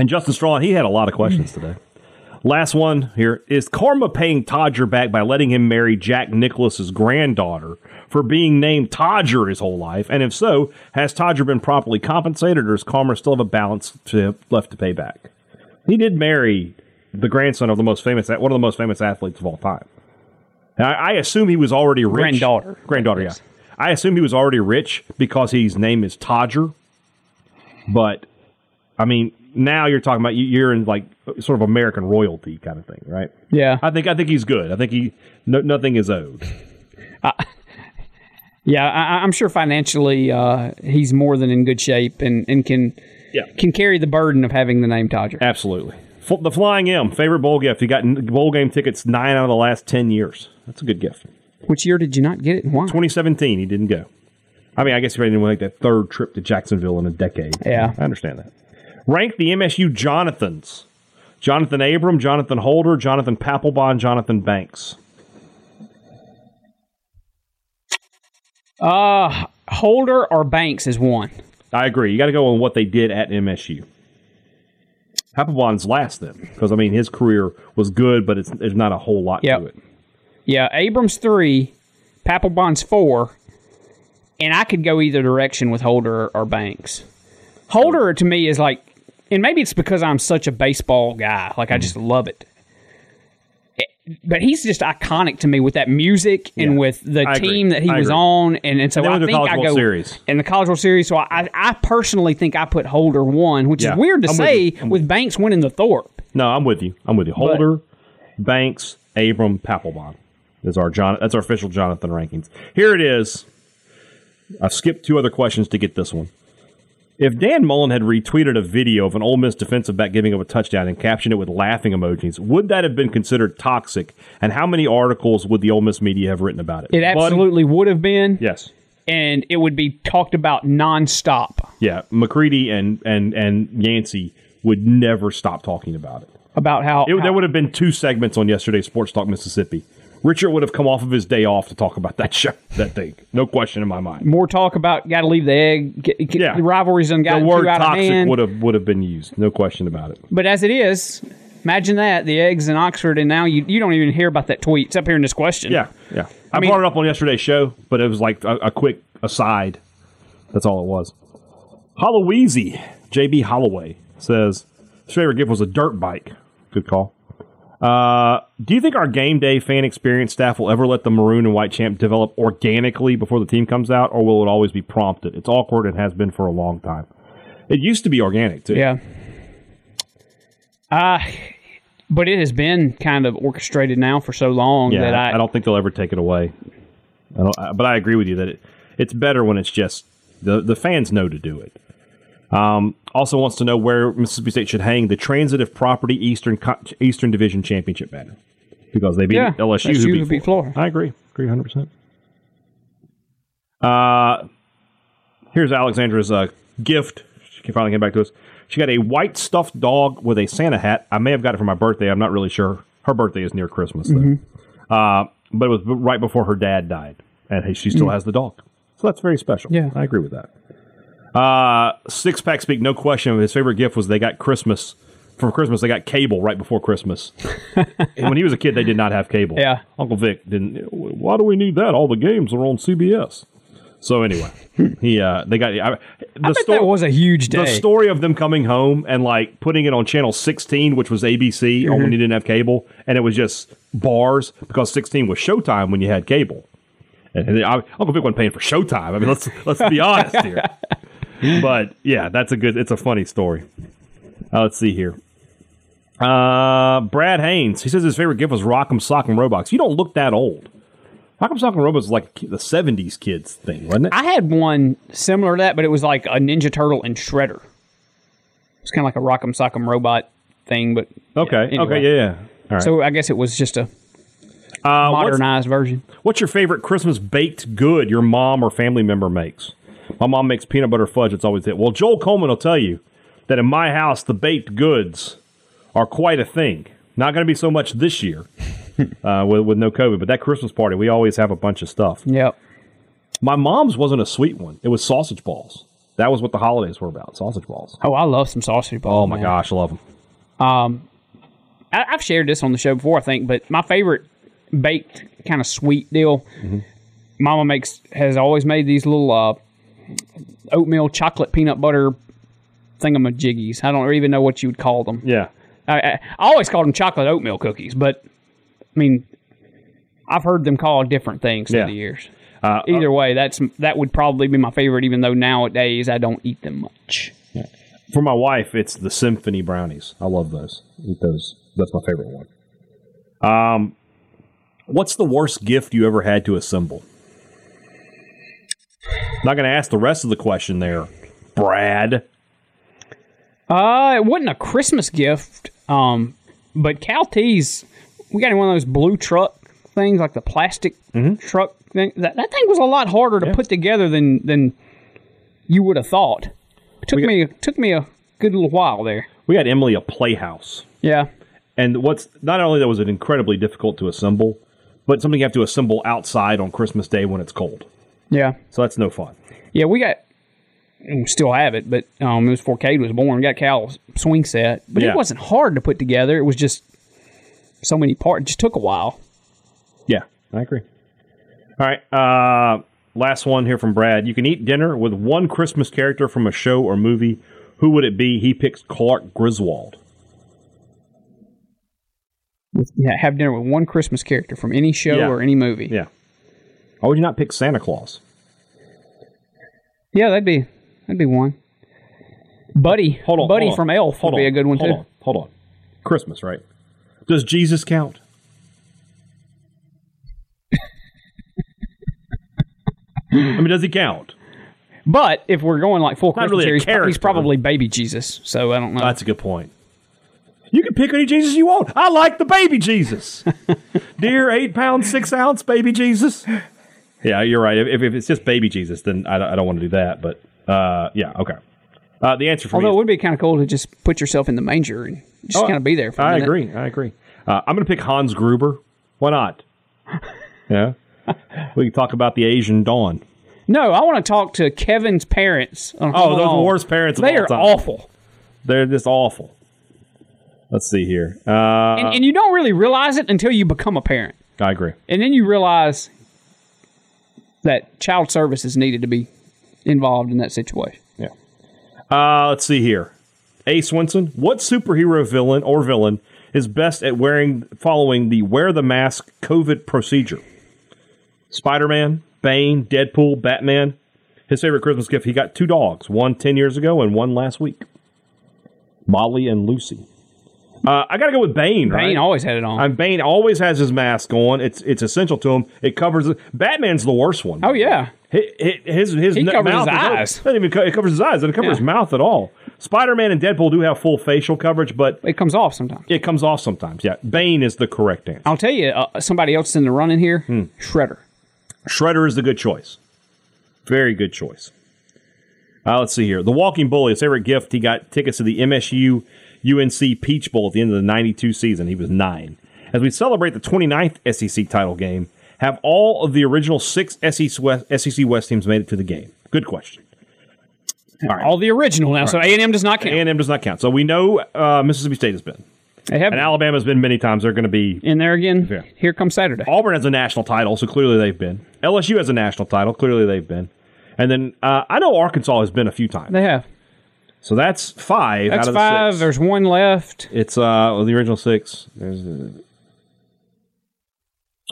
[SPEAKER 2] And Justin Strawn, he had a lot of questions today. Last one here is Karma paying Todger back by letting him marry Jack Nicklaus's granddaughter for being named Todger his whole life? And if so, has Todger been properly compensated, or does Karma still have a balance to, left to pay back? He did marry the grandson of the most famous, one of the most famous athletes of all time. I, I assume he was already rich.
[SPEAKER 3] Granddaughter.
[SPEAKER 2] Granddaughter, yeah. I assume he was already rich because his name is Todger. But I mean, now you're talking about you- you're in like sort of American royalty kind of thing, right?
[SPEAKER 3] yeah,
[SPEAKER 2] I think I think he's good. I think he no, nothing is owed.
[SPEAKER 3] yeah. I, I'm sure financially uh, he's more than in good shape and, and can
[SPEAKER 2] Yeah,
[SPEAKER 3] can carry the burden of having the name Todger.
[SPEAKER 2] absolutely. F- The Flying M, favorite bowl gift. You got bowl game tickets nine out of the last ten years. That's a good gift.
[SPEAKER 3] Which year did you not get it why?
[SPEAKER 2] 2017, he didn't go. I mean, I guess he didn't want make that third trip to Jacksonville in a decade.
[SPEAKER 3] Yeah.
[SPEAKER 2] I understand that. Rank the MSU Jonathans. Jonathan Abram, Jonathan Holder, Jonathan Papelbon, Jonathan Banks.
[SPEAKER 3] Uh, Holder or Banks is one.
[SPEAKER 2] I agree. You got to go on what they did at MSU. Papelbon's last then, because I mean his career was good, but it's there's not a whole lot
[SPEAKER 3] Yep.
[SPEAKER 2] to it.
[SPEAKER 3] Yeah, Abram's three, Papelbon's four, and I could go either direction with Holder or, or Banks. Holder to me is like, and maybe it's because I'm such a baseball guy. Like I
[SPEAKER 2] Mm-hmm.
[SPEAKER 3] just love it. It- But he's just iconic to me with that music and
[SPEAKER 2] Yeah.
[SPEAKER 3] with the
[SPEAKER 2] I agree.
[SPEAKER 3] team that he
[SPEAKER 2] I
[SPEAKER 3] was
[SPEAKER 2] agree.
[SPEAKER 3] on, and, and so
[SPEAKER 2] And then
[SPEAKER 3] I
[SPEAKER 2] with the
[SPEAKER 3] think
[SPEAKER 2] College
[SPEAKER 3] I
[SPEAKER 2] World
[SPEAKER 3] go
[SPEAKER 2] Series.
[SPEAKER 3] in the College World Series. So I, I personally think I put Holder one, which
[SPEAKER 2] Yeah.
[SPEAKER 3] is weird to
[SPEAKER 2] I'm with
[SPEAKER 3] say
[SPEAKER 2] you. I'm
[SPEAKER 3] with Banks winning the Thorpe.
[SPEAKER 2] No, I'm with you. I'm with you. Holder, Banks, Abram, Papelbon is our John. That's our official Jonathan rankings. Here it is. I've skipped two other questions to get this one. If Dan Mullen had retweeted a video of an Ole Miss defensive back giving up a touchdown and captioned it with laughing emojis, would that have been considered toxic? And how many articles would the Ole Miss media have written about it?
[SPEAKER 3] It absolutely would have been,
[SPEAKER 2] Yes.
[SPEAKER 3] and it would be talked about nonstop
[SPEAKER 2] Yeah. McCready and and and Yancey would never stop talking about it.
[SPEAKER 3] about how,
[SPEAKER 2] It,
[SPEAKER 3] how-
[SPEAKER 2] there would have been two segments on yesterday's Sports Talk Mississippi. Richard would have come off of his day off to talk about that show, that thing. No question in my mind.
[SPEAKER 3] more talk about got to leave the egg. Get, get,
[SPEAKER 2] Yeah.
[SPEAKER 3] the rivalries done got
[SPEAKER 2] the word toxic would have would have been used. No question about it.
[SPEAKER 3] But as it is, imagine that the eggs in Oxford, and now you you don't even hear about that tweet. It's up here in this question.
[SPEAKER 2] Yeah, yeah. I,
[SPEAKER 3] mean-
[SPEAKER 2] brought it up on yesterday's show, but it was like a, a quick aside. That's all it was. Holloweezy, JB Holloway says his favorite gift was a dirt bike. Good call. Uh, do you think our game day fan experience staff will ever let the maroon and white champ develop organically before the team comes out, or will it always be prompted? It's awkward and has been for a long time. It used to be organic too.
[SPEAKER 3] Yeah. Uh, but it has been kind of orchestrated now for so long
[SPEAKER 2] Yeah,
[SPEAKER 3] that I,
[SPEAKER 2] I, don't think they'll ever take it away. I don't, I- but I agree with you that it, it's better when it's just the the fans know to do it. Um, also wants to know where Mississippi State should hang the transitive property Eastern Eastern Division championship banner because they beat
[SPEAKER 3] Yeah,
[SPEAKER 2] LSU,
[SPEAKER 3] LSU
[SPEAKER 2] who beat,
[SPEAKER 3] beat
[SPEAKER 2] Florida. I agree, agree, hundred percent. Uh, here's Alexandra's uh, gift. She finally came back to us. She got a white stuffed dog with a Santa hat. I may have got it for my birthday. I'm not really sure. Her birthday is near Christmas, though.
[SPEAKER 3] Mm-hmm.
[SPEAKER 2] Uh, but it was right before her dad died, and hey, she still has the dog, so that's very special.
[SPEAKER 3] Yeah.
[SPEAKER 2] I agree with that. Uh, six pack speak, no question. His favorite gift was they got Christmas for Christmas. They got cable right before Christmas. and when he was a kid, they did not have cable.
[SPEAKER 3] Yeah.
[SPEAKER 2] Uncle Vic didn't. Why do we need that? All the games are on CBS. So anyway, he uh, they got. I, the
[SPEAKER 3] I that was a huge day.
[SPEAKER 2] the story of them coming home and like putting it on channel 16 which was abc
[SPEAKER 3] Mm-hmm.
[SPEAKER 2] when you didn't have cable and it was just bars because 16 was showtime when you had cable and, and I, uncle vic wasn't paying for showtime i mean let's let's be honest here but yeah that's a good it's a funny story uh, let's see here uh, brad haynes he says his favorite gift was rock'em sock'em robots you don't look that old rock'em sock'em robots was like the 70s kids thing wasn't it
[SPEAKER 3] I had one similar to that, but it was like a Ninja Turtle and Shredder. It's kind of like a Rock'em Sock'em robot thing, but
[SPEAKER 2] okay
[SPEAKER 3] anyway.
[SPEAKER 2] okay yeah yeah all right
[SPEAKER 3] So I guess it was just a
[SPEAKER 2] uh, what's-
[SPEAKER 3] modernized version.
[SPEAKER 2] What's your favorite Christmas baked good your mom or family member makes? My mom makes peanut butter fudge. It's always it. Well, Joel Coleman will tell you that in my house, the baked goods are quite a thing. Not going to be so much this year uh, with, with no COVID, but that Christmas party, we always have a bunch of stuff.
[SPEAKER 3] Yep.
[SPEAKER 2] My mom's wasn't a sweet one. It was sausage balls. That was what the holidays were about, sausage balls.
[SPEAKER 3] Oh, I love some sausage balls.
[SPEAKER 2] Oh, my
[SPEAKER 3] man.
[SPEAKER 2] gosh, I love them.
[SPEAKER 3] I, I've shared this on the show before, I think, but my favorite baked kind of sweet deal. Mama makes has always made these little uh, oatmeal chocolate peanut butter thingamajiggies. I don't even know what you would call them.
[SPEAKER 2] Yeah.
[SPEAKER 3] I, I, I always called them chocolate oatmeal cookies, but I mean, I've heard them called different things
[SPEAKER 2] Yeah.
[SPEAKER 3] through the years.
[SPEAKER 2] Uh,
[SPEAKER 3] Either way, that's that would probably be my favorite, even though nowadays I don't eat them much.
[SPEAKER 2] For my wife, it's the symphony brownies. I love those. Eat those. That's my favorite one. Um, what's the worst gift you ever had to assemble? Not going to ask the rest of the question there, Brad.
[SPEAKER 3] Uh, it wasn't a Christmas gift, um, but Cal T's, we got in one of those blue truck things, like the plastic truck thing. That, that thing was a lot harder to put together than than you would have thought. It took
[SPEAKER 2] got-
[SPEAKER 3] me took me a good little while there.
[SPEAKER 2] We got Emily a playhouse,
[SPEAKER 3] Yeah,
[SPEAKER 2] and what's not only that was it incredibly difficult to assemble, but something you have to assemble outside on Christmas Day when it's cold.
[SPEAKER 3] Yeah,
[SPEAKER 2] So that's no fun.
[SPEAKER 3] yeah. We got. We still have it, but um, it was before Cade was born. We got Cal's swing set, but
[SPEAKER 2] Yeah.
[SPEAKER 3] it wasn't hard to put together. It was just so many parts. It just took a while.
[SPEAKER 2] Yeah, I agree. All right. Uh, last one here from Brad. You can eat dinner with one Christmas character from a show or movie. Who would it be? He picks Clark Griswold.
[SPEAKER 3] Yeah, have dinner with one Christmas character from any show
[SPEAKER 2] Yeah.
[SPEAKER 3] or any movie.
[SPEAKER 2] Yeah. Why would you not pick Santa Claus?
[SPEAKER 3] Yeah, that'd be that'd be one. Buddy,
[SPEAKER 2] Hold on.
[SPEAKER 3] Buddy
[SPEAKER 2] hold on.
[SPEAKER 3] from Elf
[SPEAKER 2] hold
[SPEAKER 3] would be a good one
[SPEAKER 2] hold
[SPEAKER 3] too.
[SPEAKER 2] On, hold on. Christmas, right? Does Jesus count? I mean, does he count?
[SPEAKER 3] But if we're going like full
[SPEAKER 2] Not
[SPEAKER 3] Christmas
[SPEAKER 2] really
[SPEAKER 3] here, he's, pro- he's
[SPEAKER 2] character.
[SPEAKER 3] probably baby Jesus. So I don't know.
[SPEAKER 2] That's a good point. You can pick any Jesus you want. I like the baby Jesus. Dear eight pound, six ounce baby Jesus. Yeah, you're right. If, if it's just baby Jesus, then I, don't- I don't want to do that. But uh, yeah, okay. Uh, the answer for
[SPEAKER 3] Although
[SPEAKER 2] me
[SPEAKER 3] it
[SPEAKER 2] is,
[SPEAKER 3] would be kind of cool to just put yourself in the manger and just
[SPEAKER 2] Oh,
[SPEAKER 3] kind of be there for a
[SPEAKER 2] I
[SPEAKER 3] minute.
[SPEAKER 2] I agree. I agree. Uh, I'm going to pick Hans Gruber. Why not? yeah. We can talk about the Asian Dawn.
[SPEAKER 3] No, I want to talk to Kevin's parents. on
[SPEAKER 2] Oh, those are the worst parents of
[SPEAKER 3] They are
[SPEAKER 2] time.
[SPEAKER 3] awful.
[SPEAKER 2] They're just awful. Let's see here. Uh,
[SPEAKER 3] and, and you don't really realize it until you become a parent.
[SPEAKER 2] I agree.
[SPEAKER 3] And then you realize that child services needed to be involved in that situation.
[SPEAKER 2] Yeah. Uh, let's see here. Ace Swinson, what superhero villain or villain is best at wearing following the wear the mask COVID procedure? Spider Man, Bane, Deadpool, Batman. His favorite Christmas gift, he got two dogs, one 10 years ago and one last week. Molly and Lucy. Uh, I got to go with Bane, right?
[SPEAKER 3] Bane always had it on.
[SPEAKER 2] I'm Bane always has his mask on. It's it's essential to him. It covers. Batman's the worst one.
[SPEAKER 3] oh, yeah.
[SPEAKER 2] His his, his
[SPEAKER 3] He covers
[SPEAKER 2] mouth
[SPEAKER 3] his eyes.
[SPEAKER 2] Doesn't even co- it covers his eyes. It doesn't cover
[SPEAKER 3] Yeah.
[SPEAKER 2] his mouth at all. Spider Man and Deadpool do have full facial coverage, but
[SPEAKER 3] It comes off sometimes.
[SPEAKER 2] it comes off sometimes. Yeah, Bane is the correct answer.
[SPEAKER 3] I'll tell you, uh, somebody else in the running here,
[SPEAKER 2] Hmm.
[SPEAKER 3] Shredder.
[SPEAKER 2] Shredder is the good choice. Very good choice. Uh, let's see here. The Walking Bully, his favorite gift, he got tickets to the MSU UNC Peach Bowl at the end of the 92 season. He was nine. As we celebrate the 29th SEC title game, have all of the original six SEC West, SEC West teams made it to the game? Good question.
[SPEAKER 3] All the original now, so A&M does not count.
[SPEAKER 2] A&M does not count. So we know uh, Mississippi State has been.
[SPEAKER 3] they have
[SPEAKER 2] And Alabama's been many times. They're going to be.
[SPEAKER 3] in there again.
[SPEAKER 2] Yeah.
[SPEAKER 3] Here comes Saturday.
[SPEAKER 2] Auburn has a national title, so clearly they've been. LSU has a national title. Clearly they've been. And then uh, I know Arkansas has been a few times.
[SPEAKER 3] They have.
[SPEAKER 2] So that's five
[SPEAKER 3] That's
[SPEAKER 2] out of the
[SPEAKER 3] five.
[SPEAKER 2] six.
[SPEAKER 3] There's one left.
[SPEAKER 2] It's uh well, the original six. There's uh,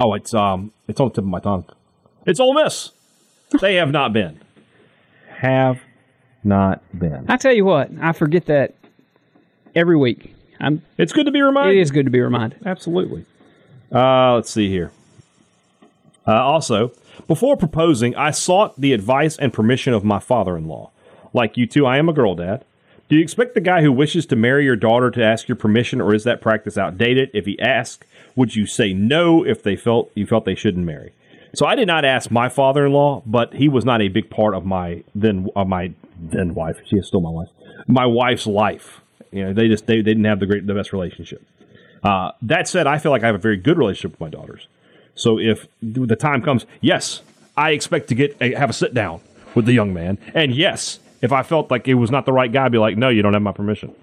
[SPEAKER 2] oh, it's um, it's on the tip of my tongue. It's Ole Miss. They have not been. Have not been.
[SPEAKER 3] I tell you what, I forget that every week. I'm,
[SPEAKER 2] It's good to be reminded.
[SPEAKER 3] it is good to be reminded.
[SPEAKER 2] Absolutely. Uh, let's see here. Uh, also, before proposing, I sought the advice and permission of my father-in-law. Like you two, I am a girl dad. Do you expect the guy who wishes to marry your daughter to ask your permission, or is that practice outdated? If he asked, would you say no if they felt you felt they shouldn't marry? So I did not ask my father-in-law, but he was not a big part of my then of my then wife. She is still my wife. My wife's life. You know, they just they, they didn't have the great the best relationship. Uh, that said, I feel like I have a very good relationship with my daughters. So if the time comes, yes, I expect to get a, have a sit down with the young man, and yes, if I felt like it was not the right guy, I'd be like, no, you don't have my permission.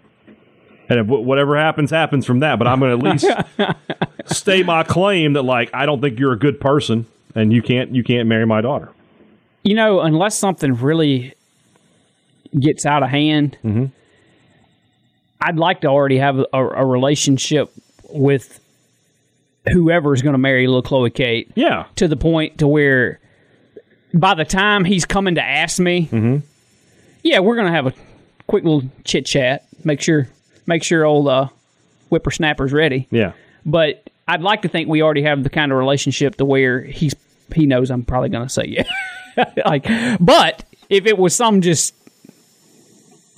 [SPEAKER 2] And if wh- whatever happens, happens from that. But I'm going to at least stay my claim that like I don't think you're a good person, and you can't you can't marry my daughter.
[SPEAKER 3] You know, unless something really gets out of hand,
[SPEAKER 2] Mm-hmm.
[SPEAKER 3] I'd like to already have a, a relationship with whoever's going to marry little Chloe Kate
[SPEAKER 2] Yeah,
[SPEAKER 3] to the point to where by the time he's coming to ask me,
[SPEAKER 2] Mm-hmm.
[SPEAKER 3] Yeah, we're going to have a quick little chit chat. Make sure, make sure old uh, whippersnapper's ready.
[SPEAKER 2] yeah.
[SPEAKER 3] But I'd like to think we already have the kind of relationship to where he's he knows I'm probably going to say yeah. like, but if it was some just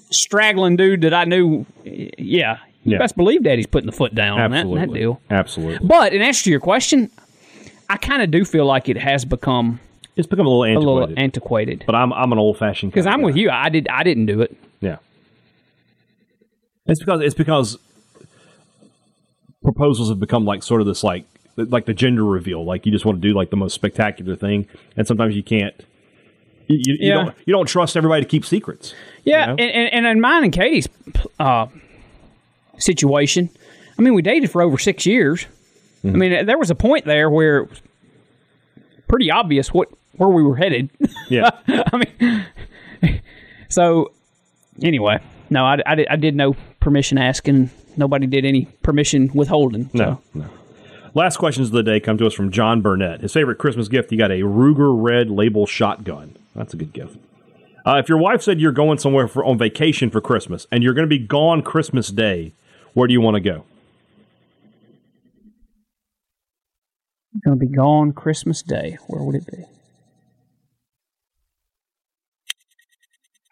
[SPEAKER 3] straggling dude that I knew, yeah, you
[SPEAKER 2] Yeah.
[SPEAKER 3] best believe Daddy's putting the foot down on that, that deal.
[SPEAKER 2] Absolutely,
[SPEAKER 3] But in answer to your question, I kind of do feel like it has become
[SPEAKER 2] it's become a little antiquated.
[SPEAKER 3] a little antiquated.
[SPEAKER 2] but I'm I'm an old fashioned
[SPEAKER 3] Because I'm with you, I did I didn't do it.
[SPEAKER 2] Yeah. It's because it's because proposals have become like sort of this like like the gender reveal. Like you just want to do like the most spectacular thing, and sometimes you can't. You, you, you
[SPEAKER 3] Yeah.
[SPEAKER 2] don't you don't trust everybody to keep secrets.
[SPEAKER 3] Yeah,
[SPEAKER 2] You know?
[SPEAKER 3] and, and, in mine and Katie's uh, situation, I mean, we dated for over six years. I mean, there was a point there where it was pretty obvious what where we were headed.
[SPEAKER 2] Yeah.
[SPEAKER 3] I mean, so anyway, no, I, I, did, I did no permission asking. Nobody did any permission withholding. So.
[SPEAKER 2] No, no. Last questions of the day come to us from John Burnett. His favorite Christmas gift, he got a Ruger Red Label shotgun. That's a good gift. Uh, if your wife said you're going somewhere for on vacation for Christmas and you're going to be gone Christmas Day, where do you want to go?
[SPEAKER 3] Going to be gone Christmas Day. Where would it be?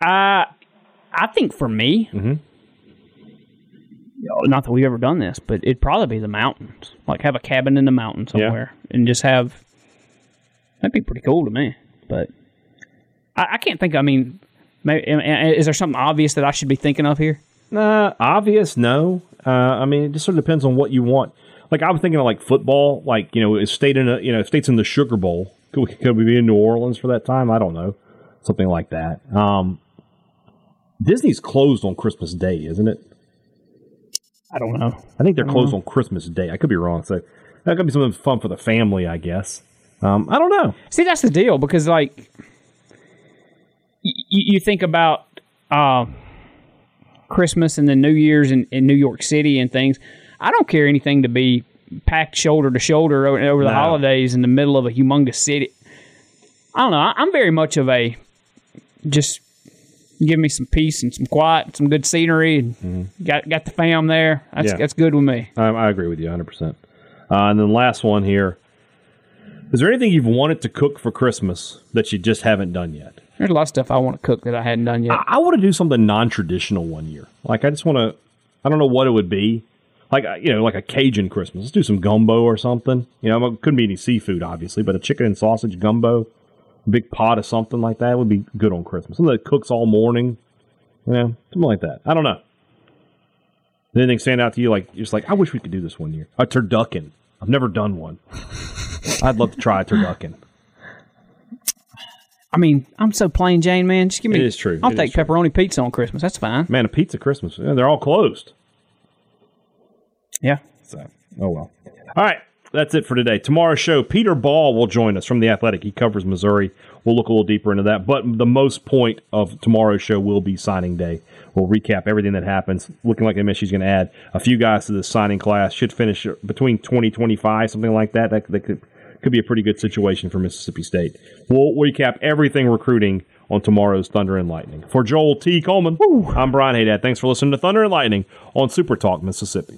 [SPEAKER 3] Uh, I think for me,
[SPEAKER 2] Mm-hmm.
[SPEAKER 3] not that we've ever done this, but it'd probably be the mountains. Like have a cabin in the mountains
[SPEAKER 2] Yeah.
[SPEAKER 3] somewhere and just have. That'd be pretty cool to me. But I, I can't think. I mean, maybe, is there something obvious that I should be thinking of here?
[SPEAKER 2] Nah, obvious, no. Uh, I mean, it just sort of depends on what you want. Like I was thinking of like football, like you know, state in a you know, states in the Sugar Bowl. Could we, could we be in New Orleans for that time? I don't know, something like that. Um, Disney's closed on Christmas Day, isn't it?
[SPEAKER 3] I don't know.
[SPEAKER 2] I think they're closed on Christmas Day. I could be wrong. So that could be something fun for the family, I guess. Um, I don't know.
[SPEAKER 3] See, that's the deal because like y- you think about uh, Christmas and the New Year's in, in New York City and things. I don't care anything to be packed shoulder to shoulder over, over the
[SPEAKER 2] No.
[SPEAKER 3] holidays in the middle of a humongous city. I don't know. I- I'm very much of a just give me some peace and some quiet, some good scenery, and got got the fam there. That's
[SPEAKER 2] Yeah.
[SPEAKER 3] that's good with me.
[SPEAKER 2] I, I agree with you 100%. Uh, and then last one here. Is there anything you've wanted to cook for Christmas that you just haven't done yet?
[SPEAKER 3] There's a lot of stuff I want to cook that I hadn't done yet.
[SPEAKER 2] I, I want to do something non-traditional one year. Like I just want to. I don't know what it would be. Like you know, like a Cajun Christmas. Let's do some gumbo or something. You know, it couldn't be any seafood, obviously, but a chicken and sausage gumbo, big pot of something like that would be good on Christmas. Something that cooks all morning. You know, something like that. I don't know. Did anything stand out to you? Like you're just like, I wish we could do this one year. A turducken. I've never done one. I'd love to try a turducken.
[SPEAKER 3] I mean, I'm so plain Jane, man. Just give me.
[SPEAKER 2] It is true.
[SPEAKER 3] I'll
[SPEAKER 2] It
[SPEAKER 3] take
[SPEAKER 2] is true.
[SPEAKER 3] pepperoni pizza on Christmas. That's fine.
[SPEAKER 2] Man, a pizza Christmas. Yeah, they're all closed.
[SPEAKER 3] Yeah.
[SPEAKER 2] So, oh well. All right, that's it for today. Tomorrow's show, Peter Baugh will join us from the Athletic. He covers Missouri. We'll look a little deeper into that. But the most point of tomorrow's show will be signing day. We'll recap everything that happens. Looking like MSU's going to add a few guys to the signing class. Should finish between 20 25, something like that. That, that could, could be a pretty good situation for Mississippi State. We'll recap everything recruiting on tomorrow's Thunder and Lightning. For Joel T. Coleman, I'm Brian Haydad. Thanks for listening to Thunder and Lightning on Super Talk Mississippi.